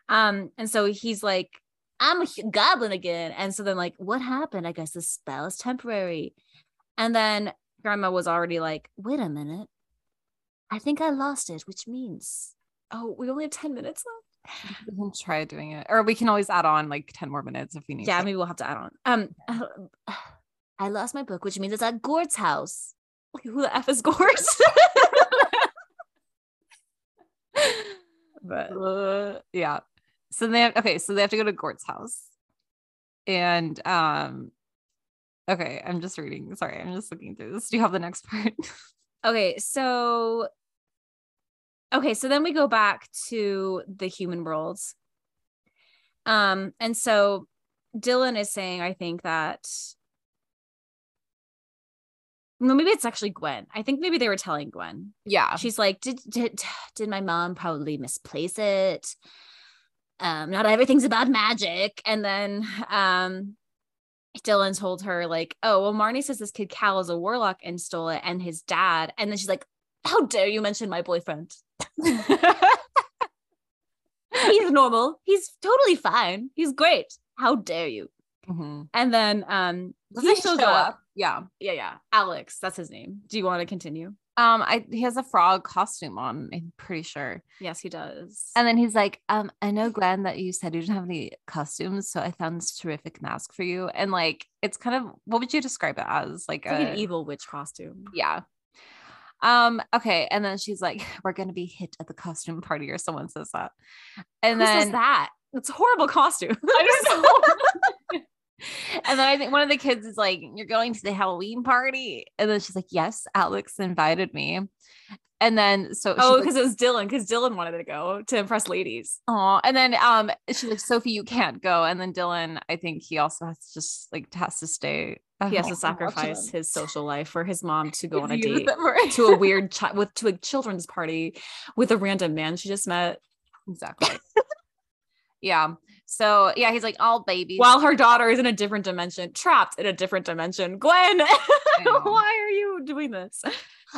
Speaker 1: Um and so he's like i'm a goblin again. And so then like what happened? I guess the spell is temporary. And then grandma was already like wait a minute. I think i lost it which means oh we only have 10 minutes left
Speaker 2: we can try doing it, or we can always add on like ten more minutes if we need.
Speaker 1: Yeah, to. maybe we'll have to add on. Um, *sighs* I lost my book, which means it's at Gort's house. Who the f is Gort's? *laughs*
Speaker 2: but uh, yeah, so they have okay, so they have to go to Gort's house, and um, okay, I'm just reading. Sorry, I'm just looking through this. Do you have the next part? *laughs*
Speaker 1: okay, so okay so then we go back to the human worlds um and so dylan is saying i think that no, maybe it's actually Gwen. I think maybe they were telling Gwen.
Speaker 2: Yeah.
Speaker 1: She's like, did did did my mom probably misplace it? Um, not everything's about magic. And then um Dylan told her, like, oh, well, Marnie says this kid Cal is a warlock and stole it, and his dad. And then she's like, How dare you mention my boyfriend? *laughs* He's normal. He's totally fine. He's great. How dare you?
Speaker 2: Mhm.
Speaker 1: And then um
Speaker 2: Does
Speaker 1: he shows
Speaker 2: show
Speaker 1: up.
Speaker 2: up? Yeah.
Speaker 1: Yeah, yeah. Alex, that's his name. Do you want to continue?
Speaker 2: Um, I he has a frog costume on, I'm pretty sure.
Speaker 1: Yes, he does.
Speaker 2: And then he's like, um, I know Glenn that you said you didn't have any costumes, so I found this terrific mask for you. And like it's kind of what would you describe it as? Like,
Speaker 1: It's like an evil witch costume.
Speaker 2: yeah. Um, okay, and then she's like, *laughs* We're gonna be hit at the costume party, or someone says that. And
Speaker 1: Who
Speaker 2: then
Speaker 1: that? It's a horrible costume. *laughs* *laughs*
Speaker 2: and then I think one of the kids is like, You're going to the Halloween party. And then she's like, Yes, Alex invited me. And then so
Speaker 1: oh, because it was Dylan, because Dylan wanted to go to impress ladies.
Speaker 2: Oh, and then um, she's like, Sophie, you can't go. And then Dylan, I think he also has to just like has to stay.
Speaker 1: He has to
Speaker 2: oh,
Speaker 1: sacrifice his social life for his mom to go *laughs* on a date to a *laughs* weird child with to a children's party with a random man she just met
Speaker 2: exactly. yeah. So yeah, he's like all babies.
Speaker 1: while her daughter is in a different dimension, trapped in a different dimension. Gwen, *laughs* why are you doing this?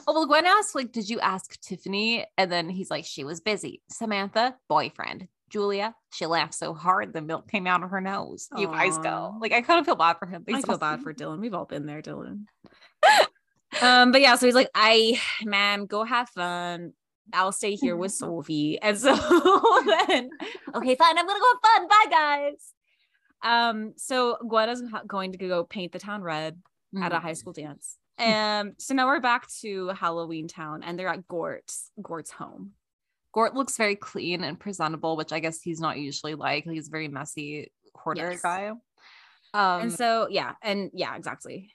Speaker 2: oh well, Gwen asked like, did you ask Tiffany? And then he's like, she was busy. Samantha, boyfriend. Julia, she laughed so hard the milk came out of her nose. You guys go. Like I kind of feel bad for him.
Speaker 1: I feel bad for Dylan. We've all been there, Dylan. *laughs* um, but yeah, so he's like, I, ma'am, go have fun. I'll stay here with *laughs* Sophie. And so *laughs* then, okay, fine, I'm gonna go have fun. Bye, guys. Um, so Gwen is going to go paint the town red at a high school dance. And so now we're back to Halloween Town and they're at Gort's Gort's home.
Speaker 2: Gort looks very clean and presentable, which I guess he's not usually like. He's a very messy hoarder
Speaker 1: Yes.
Speaker 2: guy. Um,
Speaker 1: and so yeah, and yeah, exactly.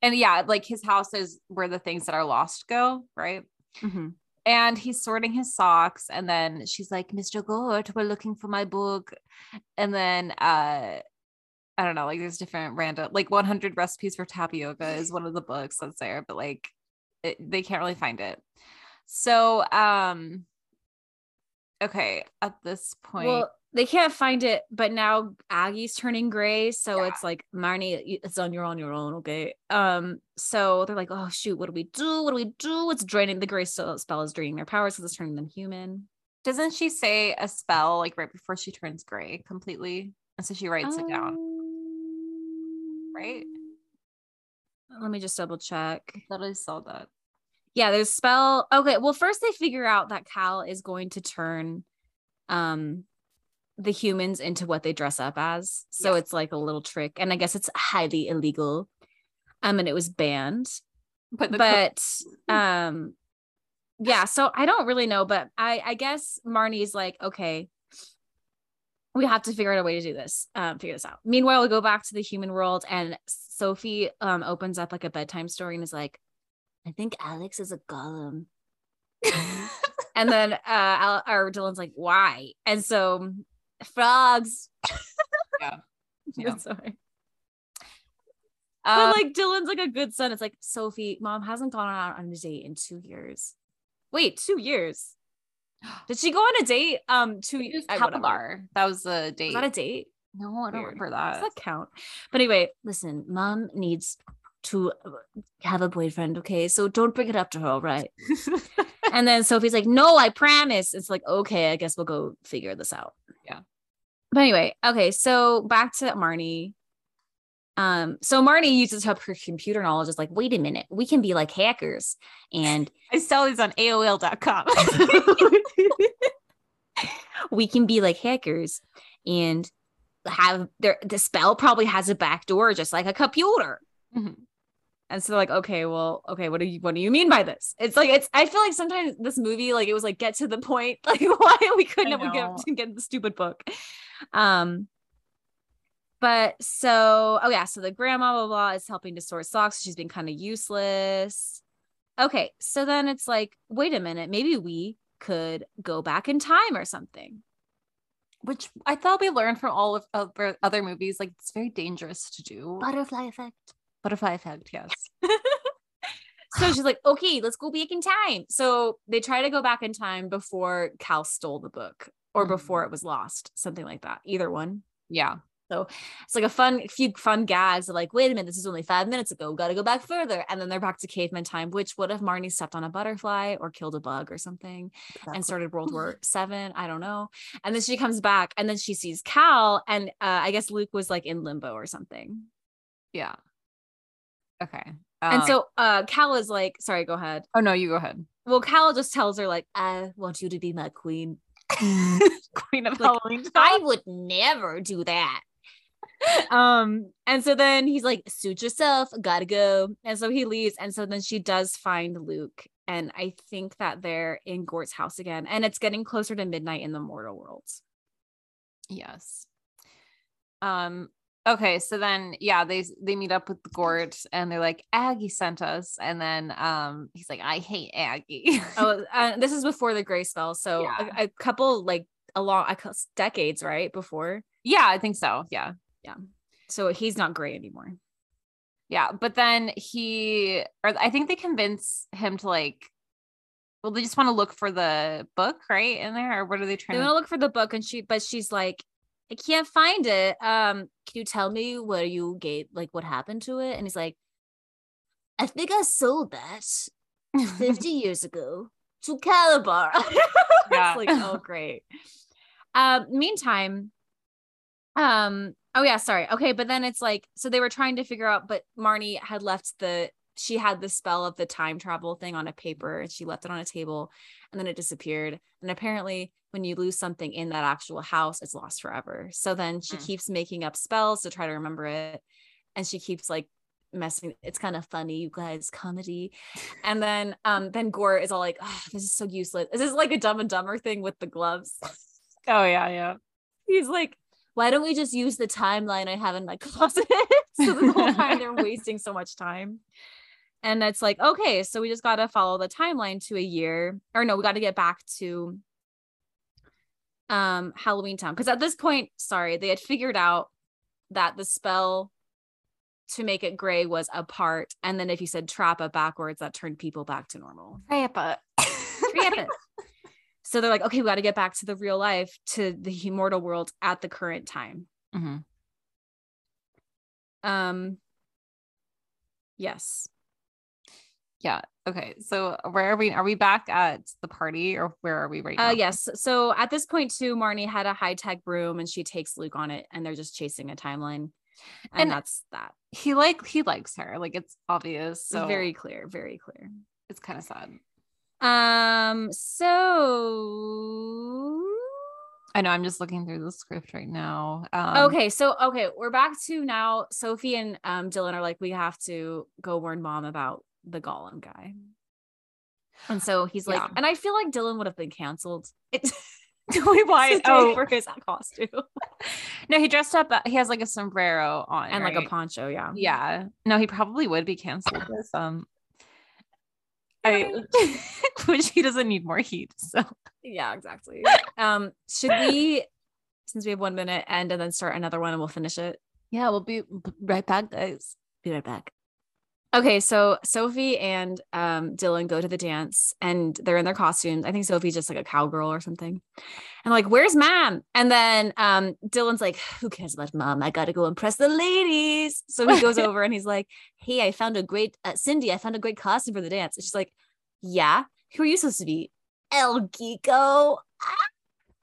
Speaker 2: and yeah, like his house is where the things that are lost go, right?
Speaker 1: Mhm.
Speaker 2: And he's sorting his socks, and then she's like, "Mr. Gort, we're looking for my book," and then uh, I don't know, like there's different random, like 100 recipes for tapioca is one of the books that's there, but like it, they can't really find it. So, um, okay, at this point,
Speaker 1: Well, they can't find it, but now Aggie's turning gray, so
Speaker 2: Yeah.
Speaker 1: it's like Marnie, it's on your on your own, okay? Um, so they're like, oh shoot, what do we do? What do we do? It's draining the gray spell spell is draining their powers because it's turning them human.
Speaker 2: doesn't she say a spell like right before she turns gray completely? And so she writes it down. right?
Speaker 1: Let me just double check.
Speaker 2: I thought I saw that.
Speaker 1: Yeah, there's spell. Okay, well, first they figure out that Cal is going to turn um the humans into what they dress up as. So
Speaker 2: Yes.
Speaker 1: it's like a little trick. And I guess it's highly illegal. Um, and it was banned.
Speaker 2: But
Speaker 1: but *laughs* um yeah so i don't really know but i i guess marnie's like okay we have to figure out a way to do this um figure this out meanwhile we go back to the human world and sophie um opens up like a bedtime story and is like i think alex is a golem and then uh Al- or dylan's like why and so frogs
Speaker 2: Yeah. *laughs* Yeah.
Speaker 1: sorry
Speaker 2: Um,
Speaker 1: but like Dylan's like a good son. It's like Sophie, mom hasn't gone out on a date in two years. Wait, two years? *gasps* Did she go on a date? Um, two
Speaker 2: years. was
Speaker 1: I- whatever.
Speaker 2: Kalabar. That was the date.
Speaker 1: Was that a date?
Speaker 2: no, I don't
Speaker 1: Weird.
Speaker 2: remember
Speaker 1: Does
Speaker 2: that.
Speaker 1: that count? But anyway, listen, mom needs to have a boyfriend, okay? So don't bring it up to her, all right? *laughs* and then Sophie's like, no, I promise. It's like, okay, I guess we'll go figure this out.
Speaker 2: Yeah.
Speaker 1: But anyway, okay, so back to Marnie. Um, so Marnie uses her her computer knowledge, is like, wait a minute, we can be like hackers. And *laughs*
Speaker 2: I sell these on AOL.com. *laughs*
Speaker 1: we can be like hackers and have their the spell probably has a back door just like a computer.
Speaker 2: Mhm.
Speaker 1: And so like, okay, well, okay, what do you what do you mean by this? It's like it's I feel like sometimes this movie, like it was like get to the point, *laughs* like why we couldn't
Speaker 2: I
Speaker 1: ever get get the stupid book. Um but so oh yeah, so the grandma blah, blah blah is helping to sort socks. She's been kind of useless. Okay, so then it's like, wait a minute, maybe we could go back in time or something.
Speaker 2: Which I thought we learned from all of other other movies. Like it's very dangerous to do.
Speaker 1: Butterfly effect.
Speaker 2: Butterfly effect, yes. *laughs*
Speaker 1: So she's like, okay, let's go back in time. So they try to go back in time before Cal stole the book or before
Speaker 2: Mhm.
Speaker 1: it was lost, something like that. Either one.
Speaker 2: Yeah.
Speaker 1: So it's like a fun few fun gags of like, wait a minute, this is only five minutes ago. Gotta go back further. And then they're back to caveman time, which what if Marnie stepped on a butterfly or killed a bug or something and started World *laughs* War Seven? I don't know. And then she comes back and then she sees Cal, and uh, I guess Luke was like in limbo or something.
Speaker 2: Yeah. Okay.
Speaker 1: and
Speaker 2: Um,
Speaker 1: so uh Cal is like, sorry, go ahead.
Speaker 2: oh no, you go ahead.
Speaker 1: Well, Cal just tells her, like, I want you to be my queen. *laughs*
Speaker 2: Queen of
Speaker 1: Like,
Speaker 2: Halloween.
Speaker 1: I would never do that. *laughs* um, and so then he's like, suit yourself, gotta go. And so he leaves. And so then she does find Luke. And I think that they're in Gort's house again. And it's getting closer to midnight in the mortal worlds.
Speaker 2: Yes. Um. Okay. So then, yeah, they they meet up with Gort, and they're like, Aggie sent us, and then um, he's like, I hate Aggie. *laughs*
Speaker 1: Oh, uh, this is before the gray spell. So
Speaker 2: Yeah.
Speaker 1: a, a couple, like, a long, a decades, right? Before.
Speaker 2: yeah, I think so. Yeah. Yeah.
Speaker 1: So he's not gray anymore.
Speaker 2: Yeah. But then he, or I think they convince him to like. Well, they just want to look for the book, right? In there, or what are they trying?
Speaker 1: To They want
Speaker 2: to
Speaker 1: look for the book, and she, but she's like, I can't find it. Um, can you tell me where you gave, like, what happened to it? And he's like, I think I sold that 50 *laughs* years ago to Kalabar. *laughs*
Speaker 2: Yeah.
Speaker 1: it's like, oh, *laughs* great. Um, meantime, um, oh yeah, sorry. Okay, but then it's like, so they were trying to figure out, but Marnie had left the she had the spell of the time travel thing on a paper and she left it on a table and then it disappeared. And apparently, when you lose something in that actual house, it's lost forever. So then she
Speaker 2: Hmm.
Speaker 1: keeps making up spells to try to remember it. And she keeps like messing it's kind of funny you guys comedy and then um then Gort is all like oh, this is so useless this is like a dumb and dumber thing with the gloves *laughs*
Speaker 2: Oh yeah, yeah.
Speaker 1: he's like why don't we just use the timeline i have in my *laughs* closet *laughs* so the whole time they're wasting so much time and it's like okay so we just got to follow the timeline to a year or no we got to get back to um halloween town because at this point sorry they had figured out that the spell to make it gray was a part and then if you said trappa backwards that turned people back to normal.
Speaker 2: Trappa.
Speaker 1: Trappa. *laughs* so they're like okay we got to get back to the real life to the immortal world at the current time.
Speaker 2: Hmm
Speaker 1: um yes
Speaker 2: Yeah. Okay. So where are we? Are we back at the party or where are we right now?
Speaker 1: Uh yes. So at this point too, Marnie had a high tech broom and she takes Luke on it and they're just chasing a timeline. And,
Speaker 2: And-
Speaker 1: that's that.
Speaker 2: He like he likes her. Like it's obvious. So
Speaker 1: very clear, very clear.
Speaker 2: it's kind of sad.
Speaker 1: Um so
Speaker 2: I know. I'm just looking through the script right now. Um,
Speaker 1: okay, so okay, we're back to now Sophie and um Dylan are like we have to go warn mom about the golem guy. And so he's like
Speaker 2: Yeah.
Speaker 1: and I feel like Dylan would have been canceled.
Speaker 2: Wait, why?
Speaker 1: today
Speaker 2: Oh
Speaker 1: for his costume *laughs*
Speaker 2: no, he dressed up. He has like a sombrero on
Speaker 1: and like a poncho, yeah.
Speaker 2: Yeah. No, he probably would be canceled with um. I, *laughs* which he doesn't need more heat. So
Speaker 1: Yeah, exactly. um, should we, since we have one minute, end and then start another one and we'll finish it?
Speaker 2: yeah, we'll be right back, guys.
Speaker 1: Be right back. Okay, so Sophie and um Dylan go to the dance and they're in their costumes. I think Sophie's just like a cowgirl or something. And like, where's mom? And then um Dylan's like, who cares about mom? I gotta go impress the ladies. So he goes *laughs* over and he's like, Hey, I found a great uh, Cindy, I found a great costume for the dance. And she's like, Yeah, who are you supposed to be? El Geeko.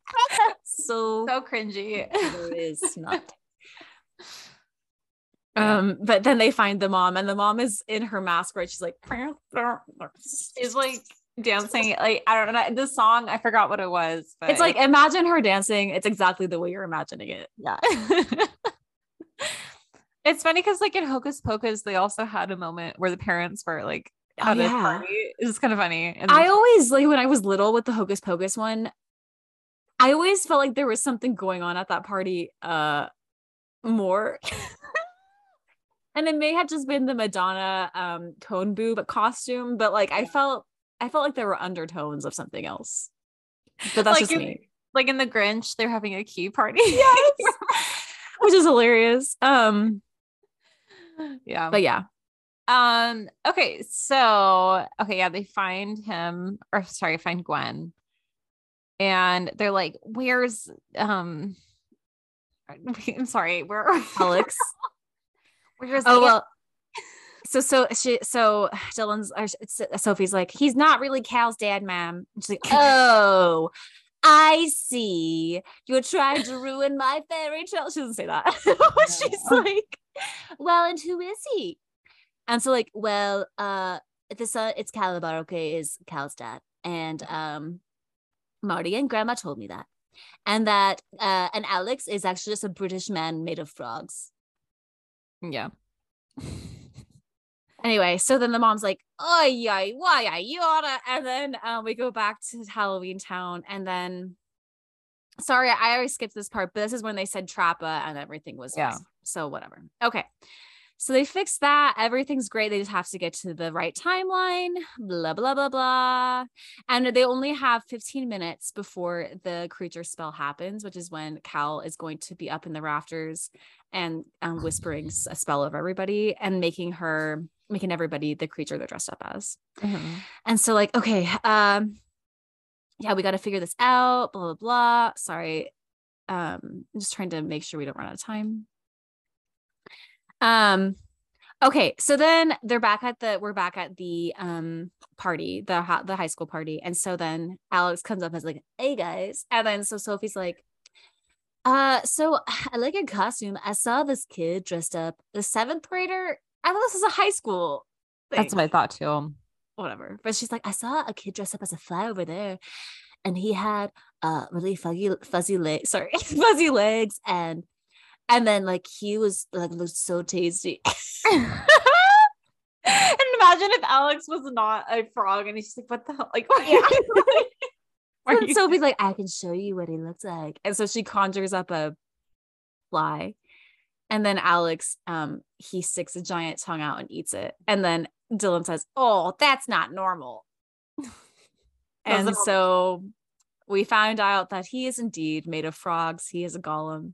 Speaker 1: *laughs* so
Speaker 2: So cringy.
Speaker 1: there is not. Um, but then they find the mom, and the mom is in her mask, right? She's like,
Speaker 2: She's like dancing. *laughs* Like I don't know the song. I forgot what it was. But
Speaker 1: it's like imagine her dancing. It's exactly the way you're imagining it.
Speaker 2: yeah. *laughs* it's funny because like in Hocus Pocus, they also had a moment where the parents were like
Speaker 1: Oh, yeah.
Speaker 2: party. It's kind of funny. And
Speaker 1: I always like when I was little with the Hocus Pocus one. I always felt like there was something going on at that party, uh, more. *laughs* and it may have just been the Madonna um cone boob costume, but like I felt I felt like there were undertones of something else. But that's
Speaker 2: Like
Speaker 1: just
Speaker 2: in-
Speaker 1: me.
Speaker 2: like in the Grinch, they're having a key party. *laughs*
Speaker 1: Yes. Which is hilarious. Um, *sighs*
Speaker 2: yeah.
Speaker 1: but yeah.
Speaker 2: Um, okay, so okay, yeah, they find him, or sorry, find Gwen. And they're like, where's um *laughs* I'm sorry, where
Speaker 1: Alex. *laughs* Oh well. So so she so Dylan's or Sophie's like he's not really Cal's dad, ma'am. And she's like, *laughs* oh, I see. You're trying to ruin my fairy tale. She doesn't say that. *laughs* *laughs* she's like, well, and who is he? And so like, well, uh, the son, it's Kalabar. Okay, is Cal's dad, and um, Marty and Grandma told me that, and that uh, and Alex is actually just a British man made of frogs.
Speaker 2: Yeah. *laughs*
Speaker 1: Anyway, so then the mom's like, "Oh yeah, why I yada," and then um, we go back to Halloween Town, and then, sorry, I always skipped this part, but this is when they said Trappa and everything was
Speaker 2: Yeah.
Speaker 1: fixed. So whatever. Okay, so they fixed that. Everything's great. They just have to get to the right timeline. Blah blah blah blah, and they only have 15 minutes before the creature spell happens, which is when Cal is going to be up in the rafters and um, whispering a spell over everybody and making her making everybody the creature they're dressed up as.
Speaker 2: Mhm.
Speaker 1: And so like, okay, um, yeah, we got to figure this out, blah, blah, blah. Sorry. Um, I'm just trying to make sure we don't run out of time. Um, okay, so then they're back at the we're back at the um party, the the high school party. And so then Alex comes up as like, hey guys. And then so Sophie's like, uh, so I like your costume. I saw this kid dressed up, the seventh grader. I thought this was a high school.
Speaker 2: That's what I thought too.
Speaker 1: whatever. But she's like, I saw a kid dressed up as a fly over there, and he had uh really fuzzy fuzzy legs, sorry, *laughs* fuzzy legs, and and then like he was like looked so tasty. *laughs*
Speaker 2: and imagine if Alex was not a frog and he's just like, what the hell? Like,
Speaker 1: Yeah.
Speaker 2: Are *laughs*
Speaker 1: and Sophie's like, I can show you what he looks like, and so she conjures up a fly, and then Alex um he sticks a giant tongue out and eats it, and then Dylan says, "Oh, that's not normal." *laughs* and so we found out that he is indeed made of frogs. He is a golem.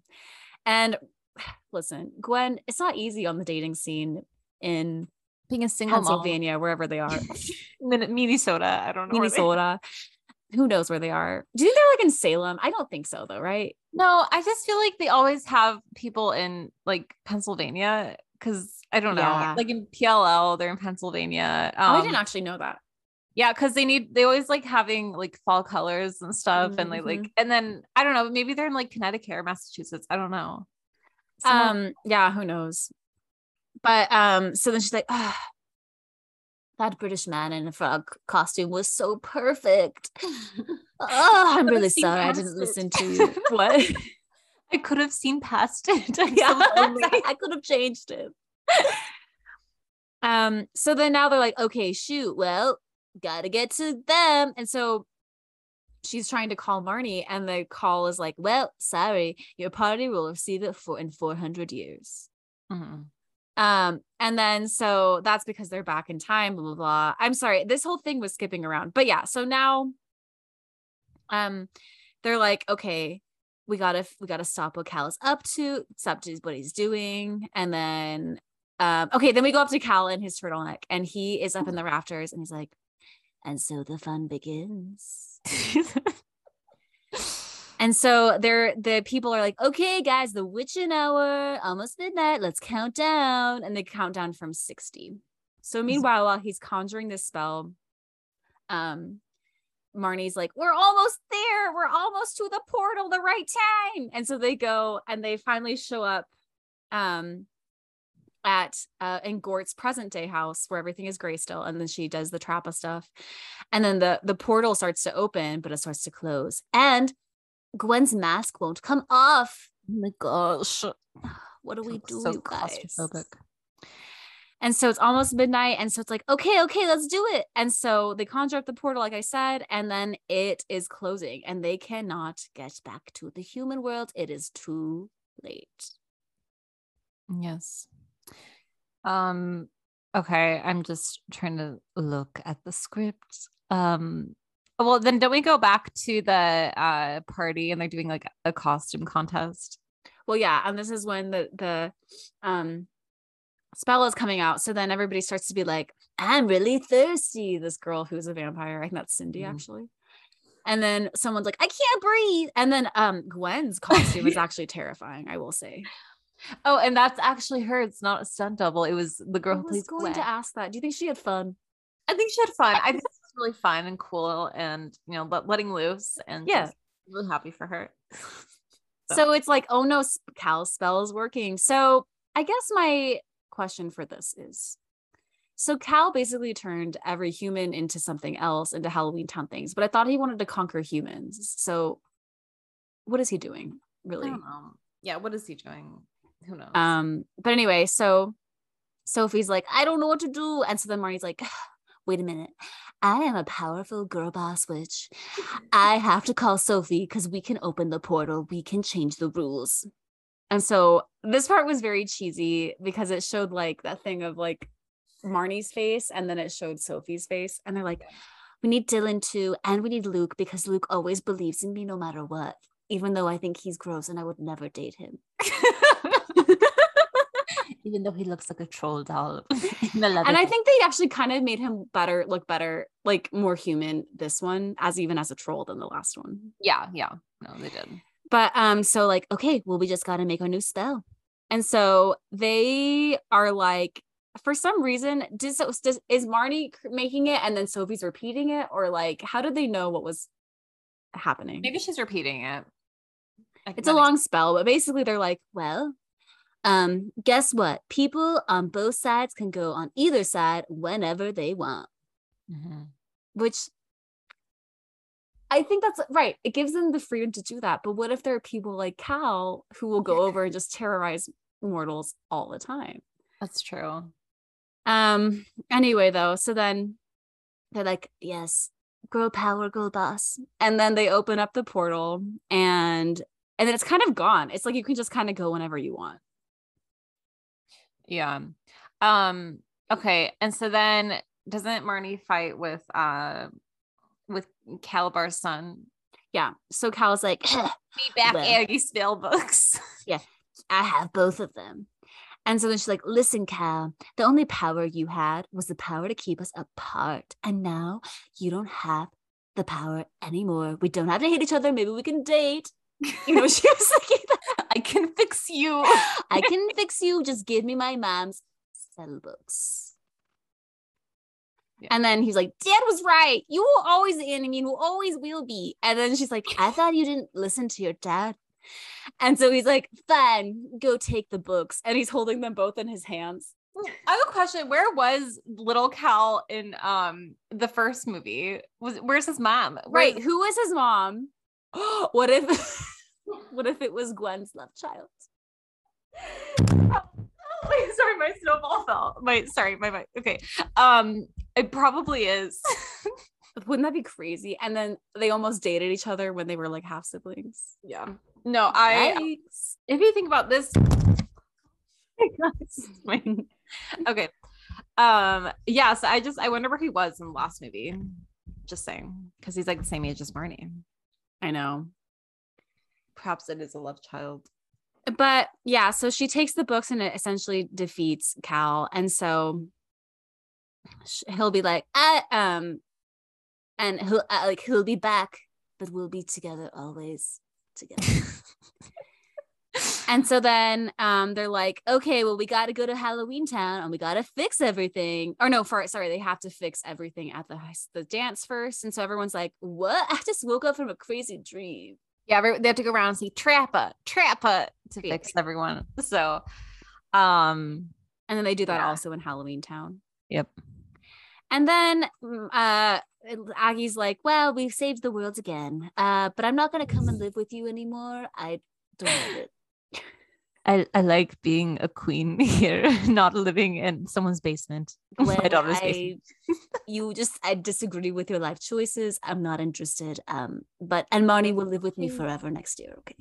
Speaker 1: And *sighs* listen, Gwen, it's not easy on the dating scene in
Speaker 2: being a single mom.
Speaker 1: Pennsylvania, wherever they are, *laughs*
Speaker 2: Min- Minnesota. I don't know.
Speaker 1: Minnesota. Who knows where they are? Do you think they're like in Salem? I don't think so, though, right?
Speaker 2: No, I just feel like they always have people in like Pennsylvania because I don't know.
Speaker 1: Yeah.
Speaker 2: Like in PLL, they're in Pennsylvania.
Speaker 1: oh, I
Speaker 2: Um,
Speaker 1: didn't actually know that.
Speaker 2: Yeah, because they need they always like having like fall colors and stuff, and like like and then I don't know, maybe they're in like Connecticut or Massachusetts. I don't know.
Speaker 1: Um, yeah, who knows? But um, so then she's like, ah, that British man in a frog costume was so perfect. *laughs* oh, I'm really sorry I didn't
Speaker 2: it.
Speaker 1: listen to you. *laughs* What?
Speaker 2: I could have seen past it. *laughs* I'm
Speaker 1: yeah,
Speaker 2: so.
Speaker 1: I could have changed it. um, so then now they're like, okay, shoot, well, gotta get to them. And so she's trying to call Marnie, and the call is like, well, sorry, your party will receive it for in 400 years.
Speaker 2: Mhm.
Speaker 1: Um, and then so that's because they're back in time, blah blah blah. I'm sorry, this whole thing was skipping around, but yeah, so now um they're like, okay, we gotta we gotta stop what Cal is up to, stop to what he's doing, and then um okay, then we go up to Cal in his turtleneck, and he is up in the rafters, and he's like, and so the fun begins. *laughs* And so they're the people are like, okay, guys, the witching hour, almost midnight. Let's count down. And they count down from 60. So meanwhile, while he's conjuring this spell, um, Marnie's like, we're almost there. We're almost to the portal, the right time. And so they go and they finally show up um at uh in Gort's present day house where everything is gray still. And then she does the trappa stuff. And then the the portal starts to open, but it starts to close. And Gwen's mask won't come off.
Speaker 2: oh my gosh. *sighs*
Speaker 1: What do we do,
Speaker 2: so
Speaker 1: guys? And so it's almost midnight. And so it's like, okay, okay, let's do it. And so they conjure up the portal, like I said, and then it is closing and they cannot get back to the human world. It is too late.
Speaker 2: Yes. Um okay, I'm just trying to look at the script. Um well then don't we go back to the uh party and they're doing like a costume contest?
Speaker 1: Well, yeah. And this is when the, the, um, spell is coming out. So then everybody starts to be like, I'm really thirsty. This girl who's a vampire, I think that's Cindy
Speaker 2: Mhm.
Speaker 1: actually. And then someone's like, I can't breathe. And then um Gwen's costume is *laughs* actually terrifying, I will say.
Speaker 2: Oh, and that's actually her. It's not a stunt double. It was the girl
Speaker 1: I
Speaker 2: who
Speaker 1: was
Speaker 2: plays
Speaker 1: going
Speaker 2: Gwen.
Speaker 1: to ask that. Do you think she had fun?
Speaker 2: I think she had fun. I *laughs* think it's really fun and cool, and you know, let, letting loose, and
Speaker 1: Yeah.
Speaker 2: really happy for her. *laughs* So-
Speaker 1: So it's like, oh no, Cal's spell is working. So I guess my question for this is so Cal basically turned every human into something else, into Halloween Town things, but I thought he wanted to conquer humans. So what is he doing,
Speaker 2: I
Speaker 1: really?
Speaker 2: don't know. Yeah, what is he doing? Who knows?
Speaker 1: Um, but anyway, so Sophie's like, I don't know what to do. And so then Marnie's like, *sighs* wait a minute. I am a powerful girl boss witch. I have to call Sophie because we can open the portal. We can change the rules. And so this part was very cheesy because it showed like that thing of like Marnie's face and then it showed Sophie's face. And they're like, we need Dylan too. And we need Luke because Luke always believes in me no matter what, even though I think he's gross and I would never date him. *laughs*
Speaker 2: Even though he looks like a troll doll. *laughs* *laughs* and
Speaker 1: and I think they actually kind of made him better, look better, like more human this one, as even as a troll than the last one.
Speaker 2: yeah, yeah. No, they did.
Speaker 1: But um, so like, okay, well, we just gotta make a new spell. And so they are like, for some reason, does, does is Marnie making it and then Sophie's repeating it, or like how did they know what was happening?
Speaker 2: Maybe she's repeating it.
Speaker 1: It's a long spell, but basically they're like, well, um, guess what? People on both sides can go on either side whenever they want.
Speaker 2: Mhm.
Speaker 1: which I think that's right. It gives them the freedom to do that. But what if there are people like Cal who will go over and just terrorize mortals all the time?
Speaker 2: That's true.
Speaker 1: Um, anyway, though, so then they're like, yes, girl power, girl boss. And then they open up the portal and and then it's kind of gone. It's like you can just kind of go whenever you want.
Speaker 2: Yeah. Um, okay. And so then doesn't Marnie fight with uh with Kalabar's son?
Speaker 1: Yeah. So Cal's like,
Speaker 2: Be back,
Speaker 1: Well.
Speaker 2: Aggie spell books. *laughs* Yeah.
Speaker 1: I have both of them. And so then she's like, listen, Cal, the only power you had was the power to keep us apart. And now you don't have the power anymore. We don't have to hate each other. Maybe we can date. You know, she was.
Speaker 2: I can fix you.
Speaker 1: I can fix you. Just give me my mom's spell books.
Speaker 2: Yeah.
Speaker 1: And then he's like, Dad was right. You will always the enemy and will always will be. And then she's like, I thought you didn't listen to your dad. And so he's like, fine, go take the books. And he's holding them both in his hands.
Speaker 2: I have a question. Where was little Cal in um the first movie? Was where's his mom? Where's-
Speaker 1: Right. Who was his mom? *gasps* what if what if it was Gwen's love child? *laughs*
Speaker 2: Wait, sorry, my snowball fell. My sorry, my, my okay. Um, it probably is. *laughs*
Speaker 1: Wouldn't that be crazy? And then they almost dated each other when they were like half siblings.
Speaker 2: yeah. No, I
Speaker 1: Yikes.
Speaker 2: if you think about this *laughs* okay um yeah so i just i wonder where he was in the last movie just saying because he's like the same age as marnie
Speaker 1: I know.
Speaker 2: Perhaps it is a love child
Speaker 1: But yeah, so she takes the books and it essentially defeats Cal. And so he'll be like, I, um, and he'll uh, like, he'll be back, but we'll be together always together. *laughs* And so then um they're like, okay, well, we got to go to Halloween Town and we got to fix everything. Or no, for sorry, they have to fix everything at the the dance first. And so everyone's like, what? *laughs* I just woke up from a crazy dream.
Speaker 2: Yeah every- they have to go around and see trappa trappa to fix everyone so um
Speaker 1: And then they do that
Speaker 2: Yeah.
Speaker 1: also in Halloween Town.
Speaker 2: yep
Speaker 1: And then mm, uh Aggie's like, well, we've saved the world again. Uh, but I'm not gonna come and live with you anymore. I don't want it.
Speaker 2: I, I like being a queen *laughs* here, not living in someone's basement. *laughs* My daughter's
Speaker 1: I,
Speaker 2: basement. *laughs*
Speaker 1: you just I disagree with your life choices. I'm not interested. Um, but and Marnie will live with me forever next year. Okay.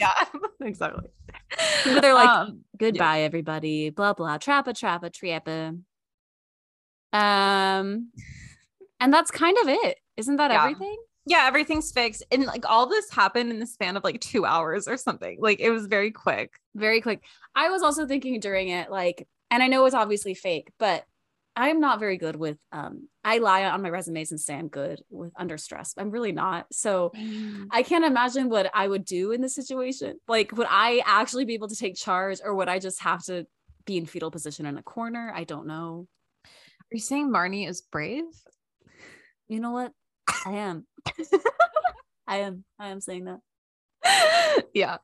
Speaker 2: yeah, exactly.
Speaker 1: But they're like,
Speaker 2: Um,
Speaker 1: goodbye, everybody. Blah blah. Trappa trappa trappa. Um, and that's kind of it. Isn't that
Speaker 2: Yeah.
Speaker 1: everything?
Speaker 2: Yeah, everything's fixed. And like all this happened in the span of like two hours or something. Like it was very quick.
Speaker 1: Very quick. I was also thinking during it, like, and I know it's obviously fake, but I'm not very good with um I lie on my resumes and say I'm good with under stress. I'm really not. So I can't imagine what I would do in this situation. Like would I actually be able to take charge or would I just have to be in fetal position in a corner? I don't know.
Speaker 2: Are you saying Marnie is brave?
Speaker 1: You know what? I am. *laughs* I am. I am saying that. *laughs*
Speaker 2: yeah.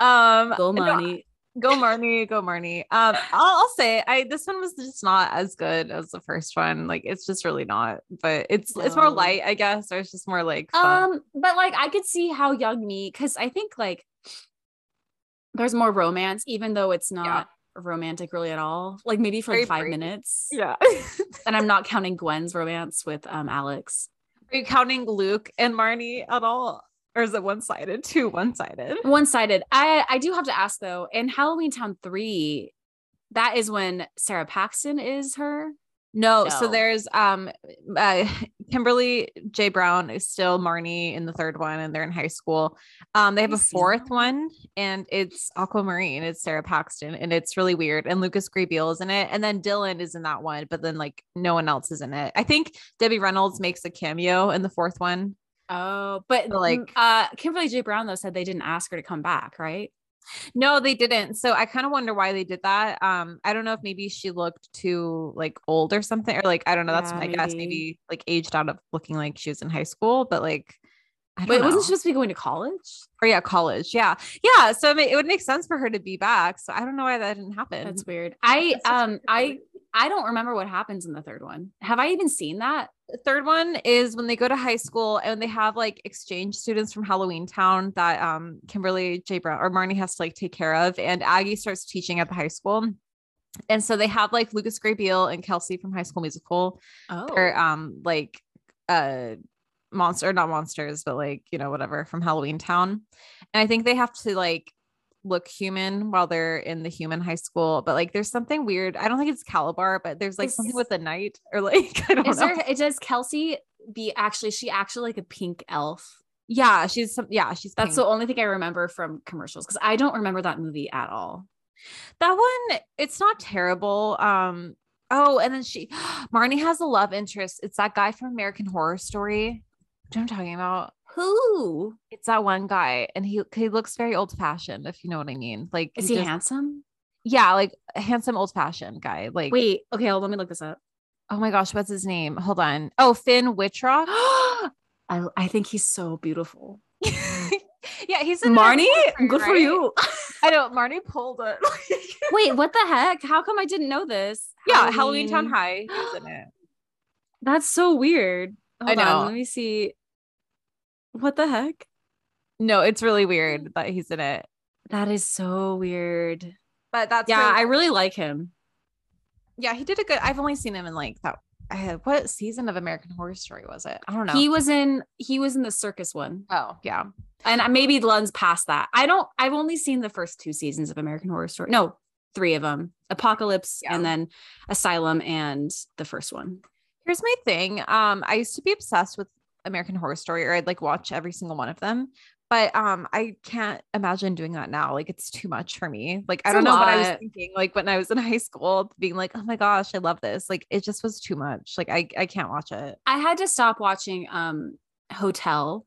Speaker 2: Um
Speaker 1: Go
Speaker 2: no,
Speaker 1: Marnie.
Speaker 2: go Marnie, go Marnie. Um, I'll, I'll say I this one was just not as good as the first one. Like it's just really not. But it's it's more light, I guess, or it's just more like fun.
Speaker 1: Um, but like I could see how young me, because I think like there's more romance, even though it's not romantic really at all. Like maybe for like five
Speaker 2: brief.
Speaker 1: minutes.
Speaker 2: yeah.
Speaker 1: And I'm not counting Gwen's romance with um Alex.
Speaker 2: Are you counting Luke and Marnie at all? Or is it one sided? *laughs* Two one sided.
Speaker 1: One sided. I I do have to ask though, in Halloween Town 3, that is when Sara Paxton is her.
Speaker 2: No, so there's um uh *laughs* Kimberly J. Brown is still Marnie in the third one and they're in high school. Um they have a fourth one and it's Aquamarine, it's Sara Paxton and it's really weird. And Lucas Grabeel is in it. And then Dylan is in that one, but then like no one else is in it. I think Debbie Reynolds makes a cameo in the fourth one.
Speaker 1: Oh, but
Speaker 2: like-
Speaker 1: like uh Kimberly J. Brown though said they didn't ask her to come back, right?
Speaker 2: No, they didn't. So I kind of wonder why they did that. Um, I don't know if maybe she looked too like old or something, or like I don't know. That's
Speaker 1: Yeah,
Speaker 2: my guess.
Speaker 1: maybe.
Speaker 2: Maybe like aged out of looking like she was in high school, but like I don't
Speaker 1: Wait,
Speaker 2: know.
Speaker 1: wasn't she supposed to be going to college?
Speaker 2: or yeah, college. Yeah, yeah. So I mean, it would make sense for her to be back. So I don't know why that didn't happen.
Speaker 1: That's weird. I
Speaker 2: That's
Speaker 1: um I. I don't remember what happens in the third one. Have I even seen that?
Speaker 2: The third one is when they go to high school and they have like exchange students from Halloween Town that um Kimberly J. Brown or Marnie has to like take care of, and Aggie starts teaching at the high school. And so they have like Lucas Grabeel and Kelsey from High School Musical.
Speaker 1: Oh,
Speaker 2: or um like uh monster not monsters but like you know whatever from halloween town and i think they have to like look human while they're in the human high school but like there's something weird i don't think it's Kalabar but there's like
Speaker 1: Is-
Speaker 2: something with the night or like *laughs* i don't
Speaker 1: is
Speaker 2: know
Speaker 1: there? It does Kelsey be actually? She actually like a pink elf.
Speaker 2: yeah she's some yeah she's
Speaker 1: That's
Speaker 2: pink.
Speaker 1: the only thing I remember from commercials because I don't remember that movie at all.
Speaker 2: that one it's not terrible um oh and then she *gasps* marnie has a love interest it's that guy from american horror story what i'm talking about
Speaker 1: Who
Speaker 2: It's that one guy, and he he looks very old fashioned, if you know what I mean. Like,
Speaker 1: is he
Speaker 2: just-
Speaker 1: handsome?
Speaker 2: Yeah, like handsome old fashioned guy. Like,
Speaker 1: Wait, okay, hold, let me look this up.
Speaker 2: oh my gosh, what's his name? Hold on. Oh, Finn Wittrock. *gasps*
Speaker 1: I I think he's so beautiful. *laughs*
Speaker 2: yeah, he's
Speaker 1: Marnie,
Speaker 2: Horror
Speaker 1: good for you.
Speaker 2: I know Marnie pulled it. *laughs*
Speaker 1: Wait, what the heck? How come I didn't know this?
Speaker 2: yeah, Halloween Town High. He's in it. *gasps*
Speaker 1: That's so weird.
Speaker 2: I
Speaker 1: Hold on,
Speaker 2: know.
Speaker 1: let me see. What the heck?
Speaker 2: No, it's really weird that he's in it.
Speaker 1: That is so weird.
Speaker 2: But that's
Speaker 1: Yeah,
Speaker 2: really-
Speaker 1: I really like him.
Speaker 2: yeah, he did a good. I've only seen him in like that. I had what season of American Horror Story was it? I don't know.
Speaker 1: He was in he was in the circus one.
Speaker 2: oh yeah,
Speaker 1: And maybe Lun's past that. I don't I've only seen the first two seasons of American Horror Story. No, three of them. Apocalypse
Speaker 2: Yeah.
Speaker 1: and then Asylum and the first one.
Speaker 2: Here's my thing. Um, I used to be obsessed with American Horror Story, or I'd like watch every single one of them. But um, I can't imagine doing that now. Like it's too much for me. Like I don't know what I was thinking. Like when I was in *laughs* high school, being like, "Oh my gosh, I love this!" Like it just was too much. Like I I can't watch it.
Speaker 1: I had to stop watching um Hotel.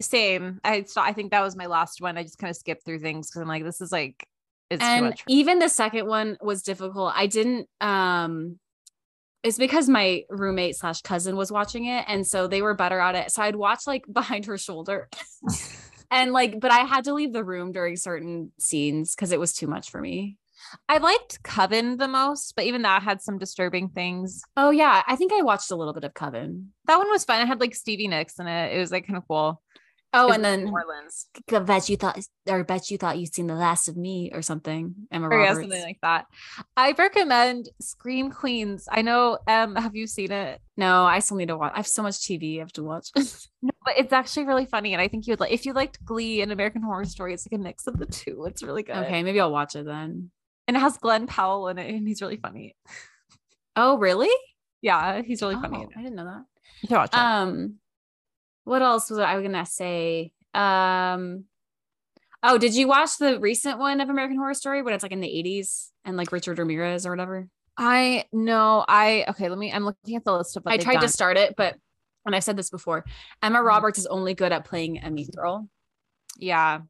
Speaker 2: Same. I st- I think that was my last one. I just kind of skipped through things because I'm like, this is like it's too
Speaker 1: and even the second one was difficult. I didn't um it's because my roommate slash cousin was watching it and so they were better at it. So I'd watch like *laughs* behind her shoulder. *laughs* and like, but I had to leave the room during certain scenes because it was too much for me.
Speaker 2: I liked Coven the most, but even that had some disturbing things.
Speaker 1: Oh yeah, I think I watched a little bit of Coven.
Speaker 2: That one was fun. It had like Stevie Nicks in it. It was like kind of cool.
Speaker 1: Oh, and then
Speaker 2: New Orleans.
Speaker 1: I bet you thought, or bet you thought you'd seen the last of me or something. Emma
Speaker 2: or yeah, something like that. I recommend Scream Queens. I know, um, have you seen it?
Speaker 1: no, I still need to watch. I have so much TV I have to watch. *laughs*
Speaker 2: No, but it's actually really funny, and I think you would like if you liked Glee and American Horror Story. It's like a mix of the two. It's really good.
Speaker 1: okay, maybe I'll watch it then.
Speaker 2: and it has Glen Powell in it, and he's really funny.
Speaker 1: Oh, really?
Speaker 2: Yeah, he's really funny.
Speaker 1: Oh,
Speaker 2: in.
Speaker 1: I didn't know that.
Speaker 2: You should watch it.
Speaker 1: Um, what else was I gonna say? Um oh, did you watch the recent one of American Horror Story when it's like in the 80s and like Richard Ramirez or whatever?
Speaker 2: I know. I okay. Let me. I'm looking at the list of.
Speaker 1: I tried
Speaker 2: done.
Speaker 1: to start it, but and I've said this before, Emma
Speaker 2: Mhm.
Speaker 1: Roberts is only good at playing a mean girl.
Speaker 2: Yeah.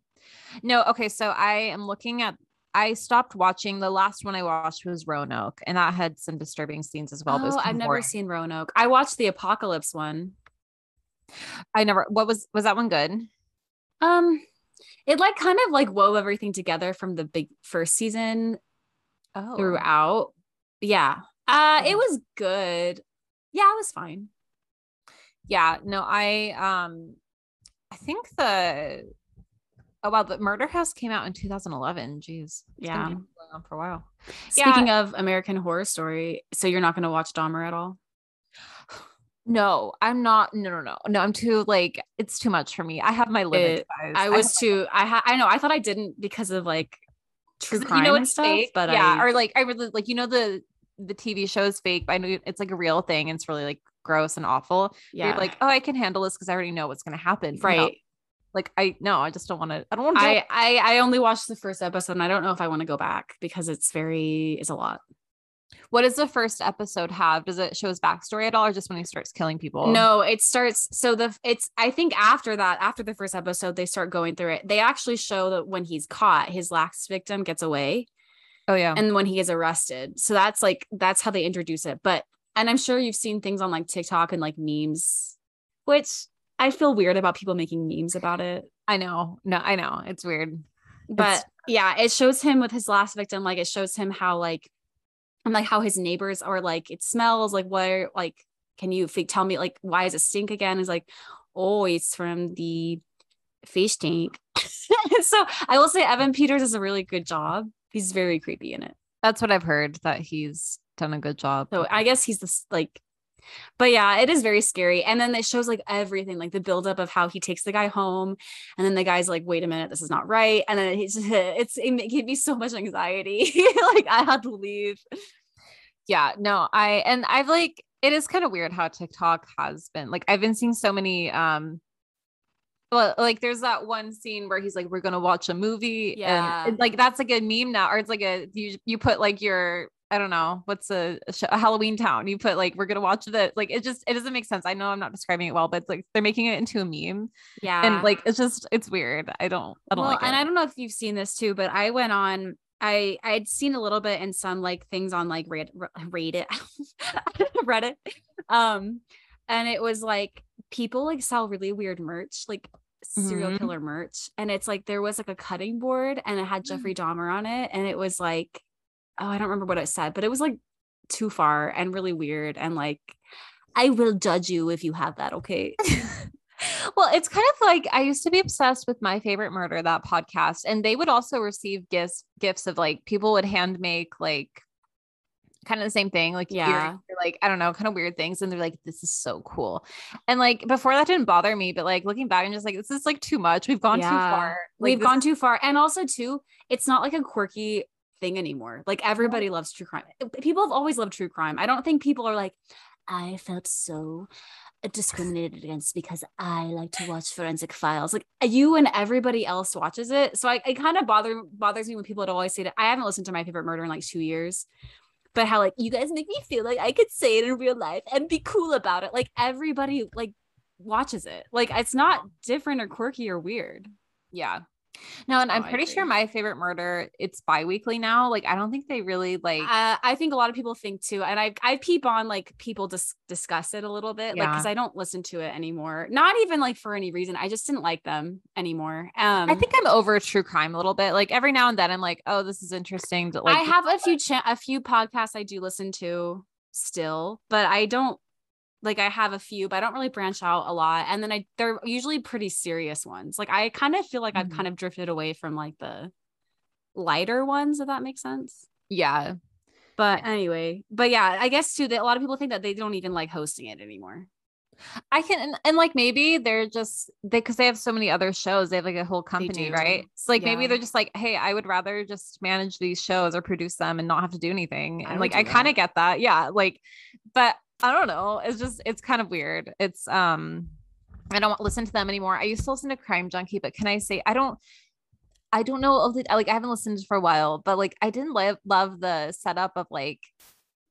Speaker 2: No. Okay. So I am looking at. I stopped watching. The last one I watched was Roanoke, and that had some disturbing scenes as well. but it was
Speaker 1: oh, I've never seen Roanoke. I watched the Apocalypse one.
Speaker 2: I never. What was was that one good?
Speaker 1: Um, it like kind of like wove everything together from the big first season
Speaker 2: Oh.
Speaker 1: throughout. Yeah. Uh, it was good. Yeah, it was fine.
Speaker 2: Yeah. No. I um. I think the. Oh wow! The Murder House came out in 2011. Jeez.
Speaker 1: Yeah.
Speaker 2: for a while.
Speaker 1: Speaking of American Horror Story, so you're not going to watch Dahmer at all? *sighs* *laughs*
Speaker 2: No, I'm not. No, no, no, no. I'm too like it's too much for me. I have my limit.
Speaker 1: It-
Speaker 2: guys.
Speaker 1: I was too. I ha- I know. I thought I didn't because of like true crime and stuff.
Speaker 2: fake,
Speaker 1: But
Speaker 2: yeah,
Speaker 1: I,
Speaker 2: or like I really like you know the the TV show is fake, but I know it's like a real thing. And it's really like gross and awful.
Speaker 1: yeah,
Speaker 2: like, oh, I can handle this because I already know what's gonna happen. you know?
Speaker 1: right.
Speaker 2: Like I no, I just don't want to. I don't want to.
Speaker 1: I, I I only watched the first episode, and I don't know if I want to go back because it's very it's a lot.
Speaker 2: What does the first episode have? Does it show his backstory at all, or just when he starts killing people?
Speaker 1: No, it starts. So the it's I think after that, after the first episode, they start going through it. They actually show that when he's caught, his last victim gets away,
Speaker 2: Oh yeah.
Speaker 1: and when he is arrested. So that's like that's how they introduce it. But and I'm sure you've seen things on like TikTok and like memes, which I feel weird about people making memes about it.
Speaker 2: I know. No, I know. It's weird.
Speaker 1: But
Speaker 2: It's-
Speaker 1: yeah, it shows him with his last victim. Like it shows him how like and like how his neighbors are like it smells like where like can you tell me like why does it stink again? is like oh it's from the fish tank. *laughs* so I will say Evan Peters does a really good job. He's very creepy in it.
Speaker 2: That's what I've heard that he's done a good job.
Speaker 1: So I guess he's this like, but yeah, it is very scary. And then it shows like everything, like the buildup of how he takes the guy home, and then the guy's like, "Wait a minute, this is not right." And then he's *laughs* it's it gave me so much anxiety. *laughs* like I had to leave.
Speaker 2: yeah no i and i've like it is kind of weird how tiktok has been like i've been seeing so many um well like there's that one scene where he's like we're gonna watch a movie
Speaker 1: Yeah.
Speaker 2: and, and, like that's like a meme now or it's like a you you put like your i don't know what's a, a, show, a halloween town you put like we're gonna watch the like it just it doesn't make sense i know i'm not describing it well but it's like they're making it into a meme
Speaker 1: Yeah,
Speaker 2: and like it's just it's weird i don't i don't
Speaker 1: well,
Speaker 2: like it
Speaker 1: and I don't know if you've seen this too, but I went on. I I had seen a little bit in some like things on like Reddit, Reddit, *laughs* Reddit, um, and it was like people like sell really weird merch, like serial
Speaker 2: Mhm.
Speaker 1: killer merch, and it's like there was like a cutting board and it had Jeffrey Dahmer on it, and it was like, oh, I don't remember what I said, but it was like too far and really weird, and like, I will judge you if you have that, okay? *laughs*
Speaker 2: well, it's kind of like I used to be obsessed with my favorite murder, that podcast, and they would also receive gifts, gifts of like people would hand make like kind of the same thing, like
Speaker 1: Yeah.
Speaker 2: like I don't know, kind of weird things, and they're like, "This is so cool," and like before that didn't bother me, but like looking back, I'm just like, "This is like too much. We've gone too far. Like,
Speaker 1: We've gone
Speaker 2: is-
Speaker 1: too far. And also, too, it's not like a quirky thing anymore. Like everybody loves true crime. People have always loved true crime. I don't think people are like, I felt so uh, discriminated against because I like to watch forensic files. Like uh, you and everybody else watches it. So I, it kind of bother bothers me when people would always say that I haven't listened to my favorite murder in like two years. But how like you guys make me feel like I could say it in real life and be cool about it. Like everybody like watches it. Like it's not different or quirky or weird.
Speaker 2: yeah." No, and I'm
Speaker 1: Oh,
Speaker 2: pretty sure my favorite murder it's bi-weekly now. Like I don't think they really like
Speaker 1: Uh, I think a lot of people think too, and I I peep on like people dis- discuss it a little bit, like because I don't listen to it anymore. Not even like for any reason. I just didn't like them anymore. Um,
Speaker 2: I think I'm over true crime a little bit. Like every now and then, I'm like, oh, this is interesting. To, like,
Speaker 1: I have a few cha- a few podcasts I do listen to still, but I don't like I have a few, but I don't really branch out a lot. And then I they're usually pretty serious ones. Like I kind of feel like I've
Speaker 2: Mhm.
Speaker 1: kind of drifted away from like the lighter ones, if that makes sense.
Speaker 2: yeah,
Speaker 1: But anyway, but yeah, I guess too that a lot of people think that they don't even like hosting it anymore.
Speaker 2: I can, and, and like maybe they're just they because they have so many other shows. They have like a whole company, right? It's like maybe they're just like, hey, I would rather just manage these shows or produce them and not have to do anything. And
Speaker 1: would
Speaker 2: like I kind of get that, yeah. Like, but I don't know. It's just it's kind of weird. It's um, I don't listen to them anymore. I used to listen to Crime Junkie, but can I say I don't I don't know of the like I haven't listened for a while, but like I didn't love love the setup of like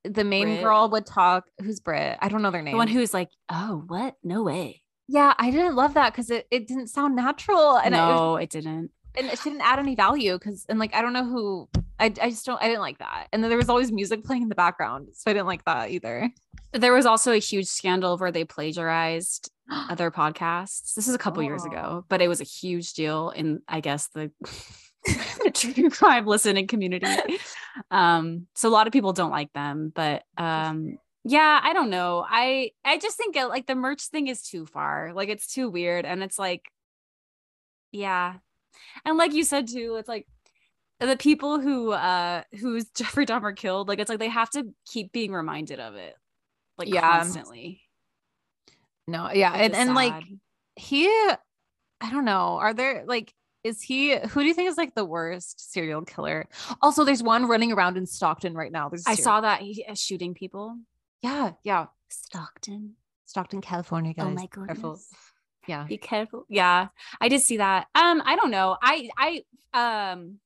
Speaker 2: the main
Speaker 1: Brit.
Speaker 2: girl would talk who's Brit. I don't know their name.
Speaker 1: The one who's like, oh, what? No way.
Speaker 2: yeah, I didn't love that because it, it didn't sound natural and it, was-
Speaker 1: no, it didn't.
Speaker 2: and it didn't add any value because and like I don't know who I, I just don't I didn't like that. And then there was always music playing in the background. So I didn't like that either.
Speaker 1: There was also a huge scandal where they plagiarized *gasps* other podcasts. This is a couple years
Speaker 2: Oh.
Speaker 1: ago, but it was a huge deal in, I guess, the, *laughs* *laughs* the true crime listening community. Um, so a lot of people don't like them, but um, yeah, I don't know. I I just think uh, like the merch thing is too far. Like it's too weird, and it's like, yeah, and like you said too, it's like the people who uh who's *laughs* Jeffrey Dahmer killed. Like it's like they have to keep being reminded of it, like
Speaker 2: Yeah.
Speaker 1: constantly.
Speaker 2: No, yeah. And and like he I don't know. Are there like is he who do you think is like the worst serial killer? Also, there's one running around in Stockton right now. There's
Speaker 1: I
Speaker 2: serial-
Speaker 1: saw that he is shooting people.
Speaker 2: Yeah, yeah.
Speaker 1: Stockton.
Speaker 2: Stockton, California, guys.
Speaker 1: Oh my
Speaker 2: Careful. Yeah.
Speaker 1: Be careful. Yeah, I did see that. Um, I don't know. I I um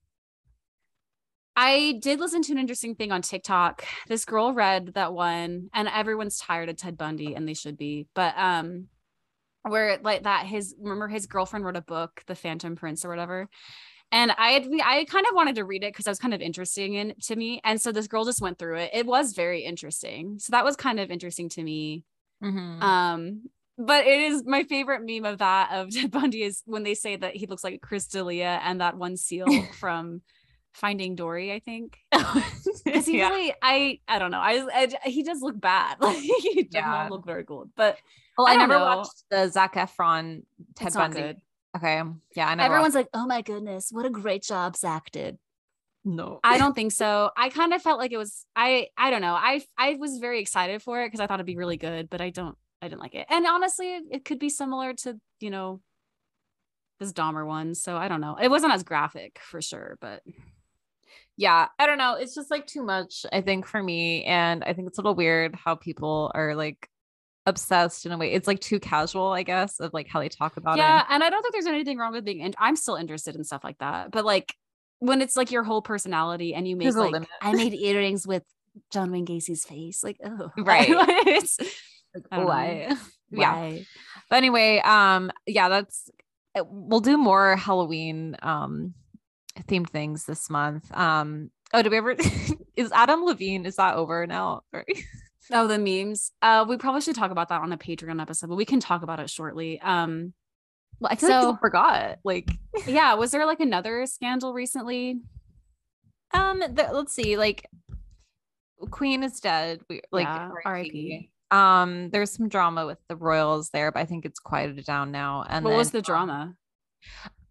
Speaker 1: I did listen to an interesting thing on TikTok. This girl read that one, and everyone's tired of Ted Bundy, and they should be. But um, where like that his remember his girlfriend wrote a book, The Phantom Prince or whatever. And I had I kind of wanted to read it because I was kind of interesting in to me. And so this girl just went through it. It was very interesting. So that was kind of interesting to me.
Speaker 2: Mhm.
Speaker 1: Um, but it is my favorite meme of that of *laughs* Ted Bundy is when they say that he looks like Chris D'Elia and that one seal *laughs* from Finding Dory, I think. *laughs* Because he
Speaker 2: yeah.
Speaker 1: really, I, I don't know. I, I he does look bad. *laughs* Like he does
Speaker 2: Yeah.
Speaker 1: not look very good. But
Speaker 2: Well,
Speaker 1: I
Speaker 2: I, never
Speaker 1: know.
Speaker 2: watched the Zac Efron Ted
Speaker 1: it's
Speaker 2: Bundy. Okay. Yeah, I never
Speaker 1: Everyone's like, "Oh my goodness, what a great job Zach did."
Speaker 2: no.
Speaker 1: I *laughs* don't think so. I kind of felt like it was. I, I don't know. I, I was very excited for it because I thought it'd be really good, but I don't. I didn't like it. And honestly, it, it could be similar to you know this Dahmer one. So I don't know. It wasn't as graphic for sure, but
Speaker 2: yeah, I don't know. It's just like too much, I think, for me. And I think it's a little weird how people are like obsessed in a way. It's like too casual, I guess, of like how they talk about
Speaker 1: yeah.
Speaker 2: it. Yeah.
Speaker 1: And I don't think there's anything wrong with being. In- I'm still interested in stuff like that, but like when it's like your whole personality and you make
Speaker 2: There's
Speaker 1: like. I made earrings with John Wayne Gacy's face, like oh *laughs*
Speaker 2: Right. *laughs*
Speaker 1: it's, know.
Speaker 2: Why? *laughs* yeah.
Speaker 1: Why?
Speaker 2: But anyway, um, yeah, that's uh, we'll do more Halloween um themed things this month. Um, oh, did we ever *laughs* is Adam Levine? Is that over now? *laughs*
Speaker 1: Oh, the memes. Uh, we probably should talk about that on a Patreon episode, but we can talk about it shortly. Um,
Speaker 2: well, I feel like
Speaker 1: So-
Speaker 2: people forgot. Like, *laughs*
Speaker 1: yeah, was there like another scandal recently?
Speaker 2: um, the, let's see, like Queen is dead. We like
Speaker 1: Yeah,
Speaker 2: R.I.P. Um, there's some drama with the royals there, but I think it's quieted down now. And
Speaker 1: what
Speaker 2: then,
Speaker 1: was the
Speaker 2: um,
Speaker 1: drama?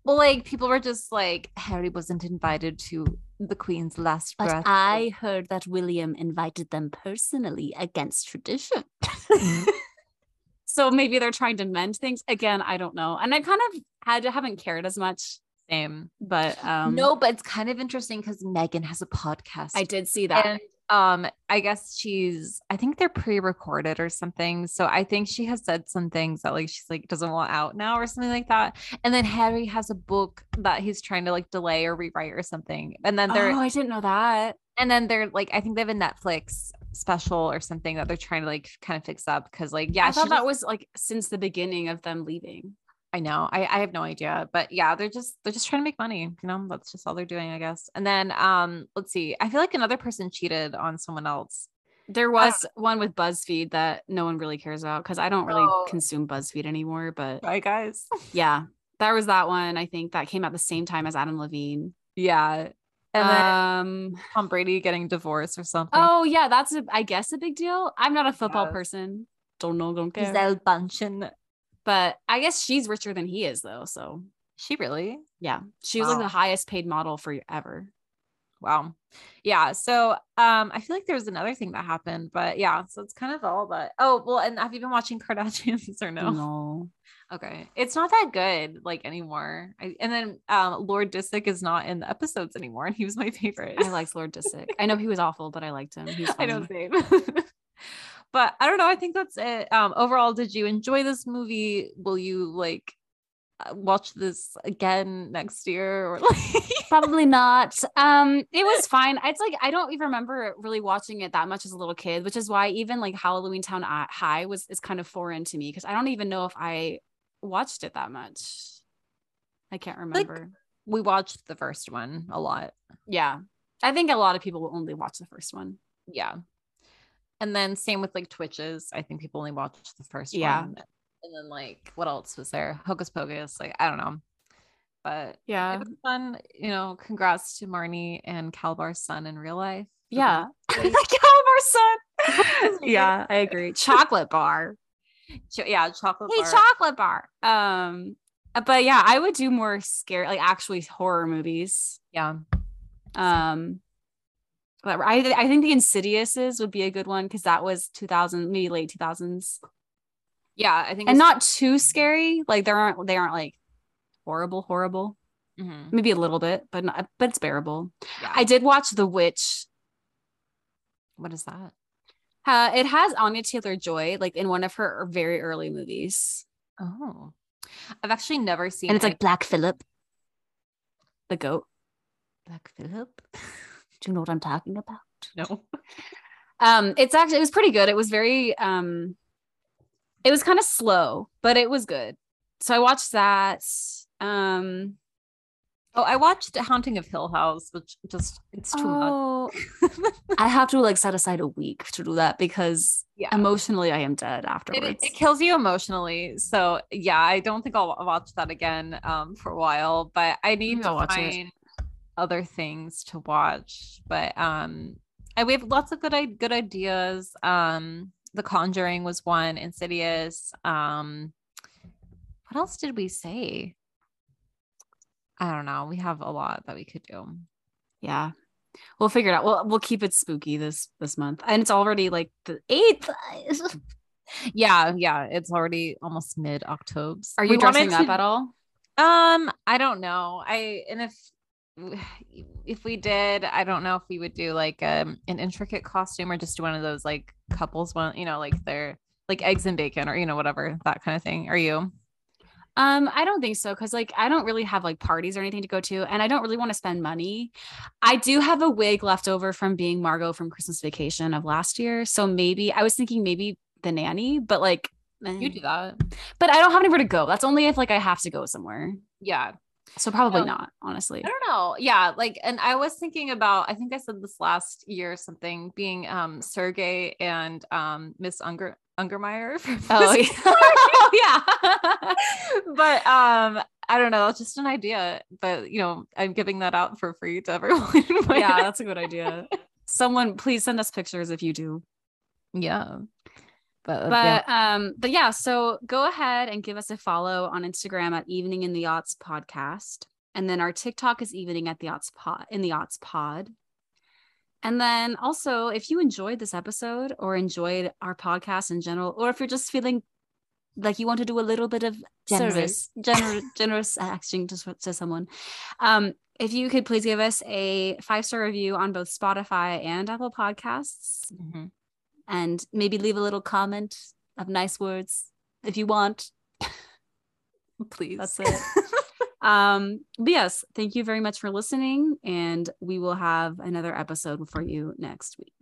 Speaker 2: Well, like people were just like Harry wasn't invited to the Queen's last
Speaker 1: But
Speaker 2: breath.
Speaker 1: I heard that William invited them personally against tradition. *laughs* so maybe they're trying to mend things again. I don't know. And I kind of had haven't cared as much,
Speaker 2: Same.
Speaker 1: but um,
Speaker 2: no, but it's kind of interesting because Meghan has a podcast.
Speaker 1: I did see that.
Speaker 2: and um, I guess she's I think they're pre-recorded or something. So I think she has said some things that like she's like doesn't want out now or something like that. And then Harry has a book that he's trying to like delay or rewrite or something. And then they're
Speaker 1: oh, I didn't know that.
Speaker 2: and then they're like I think they have a Netflix special or something that they're trying to like kind of fix up because like yeah
Speaker 1: I thought that was like since the beginning of them leaving.
Speaker 2: I know. I, I have no idea. But yeah, they're just they're just trying to make money. You know, that's just all they're doing, I guess. And then um, let's see. I feel like another person cheated on someone else.
Speaker 1: There was one with BuzzFeed that no one really cares about because I don't really
Speaker 2: Oh.
Speaker 1: consume BuzzFeed anymore. But
Speaker 2: Bye guys. *laughs*
Speaker 1: yeah, there was that one. I think that came out the same time as Adam Levine.
Speaker 2: yeah. And then
Speaker 1: um,
Speaker 2: Tom Brady getting divorced or something.
Speaker 1: oh yeah, that's a, I guess a big deal. I'm not a football
Speaker 2: Yes.
Speaker 1: person. Don't know, don't care.
Speaker 2: Gisele Bündchen.
Speaker 1: But I guess she's richer than he is though. So
Speaker 2: She really?
Speaker 1: yeah, she was like the highest paid model forever.
Speaker 2: Wow. Yeah. So um I feel like there was another thing that happened, but yeah, so it's kind of all but oh well, and have you been watching Kardashians *laughs* or no?
Speaker 1: No.
Speaker 2: Okay. It's not that good like anymore. I, and then um Lord Disick is not in the episodes anymore, and he was my favorite.
Speaker 1: I liked Lord *laughs* Disick. I know he was awful, but I liked him. He was
Speaker 2: I know same. *laughs* but I don't know. I think that's it. Um, overall, did you enjoy this movie? Will you like uh, watch this again next year or like *laughs*
Speaker 1: Probably not. Um, it was *laughs* fine. It's like I don't even remember really watching it that much as a little kid, which is why even like Halloweentown High was is kind of foreign to me because I don't even know if I watched it that much. I can't remember.
Speaker 2: we watched the first one a lot.
Speaker 1: yeah, I think a lot of people will only watch the first one.
Speaker 2: Yeah. And then same with like Twitches. I think people only watched the first
Speaker 1: Yeah.
Speaker 2: one. And then like what else was there? Hocus Pocus. Like I don't know. But
Speaker 1: Yeah,
Speaker 2: it was fun. You know, congrats to Marnie and Kalabar's son in real life.
Speaker 1: yeah. *laughs* Calabar son. *laughs* yeah, I agree. Chocolate bar.
Speaker 2: Yeah, chocolate
Speaker 1: hey
Speaker 2: bar.
Speaker 1: chocolate bar um uh, but yeah i would do more scary like actually horror movies
Speaker 2: yeah.
Speaker 1: um i i think the insidiouses would be a good one because that was 2000 maybe late 2000s
Speaker 2: Yeah, I think
Speaker 1: and not too scary like they aren't they aren't like horrible horrible
Speaker 2: Mhm.
Speaker 1: maybe a little bit but not but it's bearable
Speaker 2: Yeah.
Speaker 1: i did watch the witch
Speaker 2: what is that?
Speaker 1: uh, it has anya taylor joy like in one of her very early movies
Speaker 2: Oh. I've actually never seen
Speaker 1: and it's
Speaker 2: it.
Speaker 1: like black phillip the goat
Speaker 2: Black Phillip. *laughs*
Speaker 1: do you know what i'm talking about
Speaker 2: No.
Speaker 1: um it's actually it was pretty good it was very um it was kind of slow but it was good so i watched that um
Speaker 2: Oh, I watched Haunting of Hill House, which just it's too much.
Speaker 1: oh, *laughs* i have to like set aside a week to do that because
Speaker 2: Yeah.
Speaker 1: emotionally i am dead afterwards
Speaker 2: it kills you emotionally. So yeah, I don't think I'll watch that again um for a while, but I need to
Speaker 1: watch it.
Speaker 2: Other things to watch. But um I, we have lots of good i- good ideas. Um The Conjuring was one, Insidious. Um what else did we say? I don't know. We have a lot that we could do.
Speaker 1: yeah we'll figure it out we'll, we'll keep it spooky this this month and it's already like the eighth *laughs*
Speaker 2: Yeah, yeah. It's already almost mid October.
Speaker 1: are you dressing up at all
Speaker 2: Um, I don't know. I and if *sighs* if we did, I don't know if we would do like um an intricate costume or just do one of those like couples one, you know, like they're like eggs and bacon or you know whatever that kind of thing. Are you?
Speaker 1: Um, I don't think so because like I don't really have like parties or anything to go to, and I don't really want to spend money. I do have a wig left over from being Margot from Christmas Vacation of last year, so maybe I was thinking maybe the nanny, but like,
Speaker 2: You do that?
Speaker 1: but I don't have anywhere to go. That's only if like I have to go somewhere.
Speaker 2: Yeah.
Speaker 1: So probably
Speaker 2: Um,
Speaker 1: not, honestly.
Speaker 2: I don't know. Yeah, like, and I was thinking about. I think I said this last year or something. Being um Sergey and um Miss Unger Ungermeyer. *laughs*
Speaker 1: Oh yeah. oh, *laughs* yeah. *laughs*
Speaker 2: but um I don't know, it's just an idea. But you know, I'm giving that out for free to everyone.
Speaker 1: Yeah, that's a good idea. Someone please send us pictures if you do.
Speaker 2: yeah. But, yeah.
Speaker 1: But um, but yeah, so go ahead and give us a follow on Instagram at Evening in the Aughts Podcast. And then our TikTok is Evening at the Aughts Pod in the Aughts Pod. And then also, if you enjoyed this episode or enjoyed our podcast in general, or if you're just feeling like you want to do a little bit of
Speaker 2: Generous.
Speaker 1: service, generous, generous *laughs* action to, to someone, um, if you could please give us a five star review on both Spotify and Apple Podcasts,
Speaker 2: Mhm.
Speaker 1: And maybe leave a little comment of nice words if you want. *laughs*
Speaker 2: please.
Speaker 1: That's it. *laughs* um, but yes, thank you very much for listening, and we will have another episode for you next week.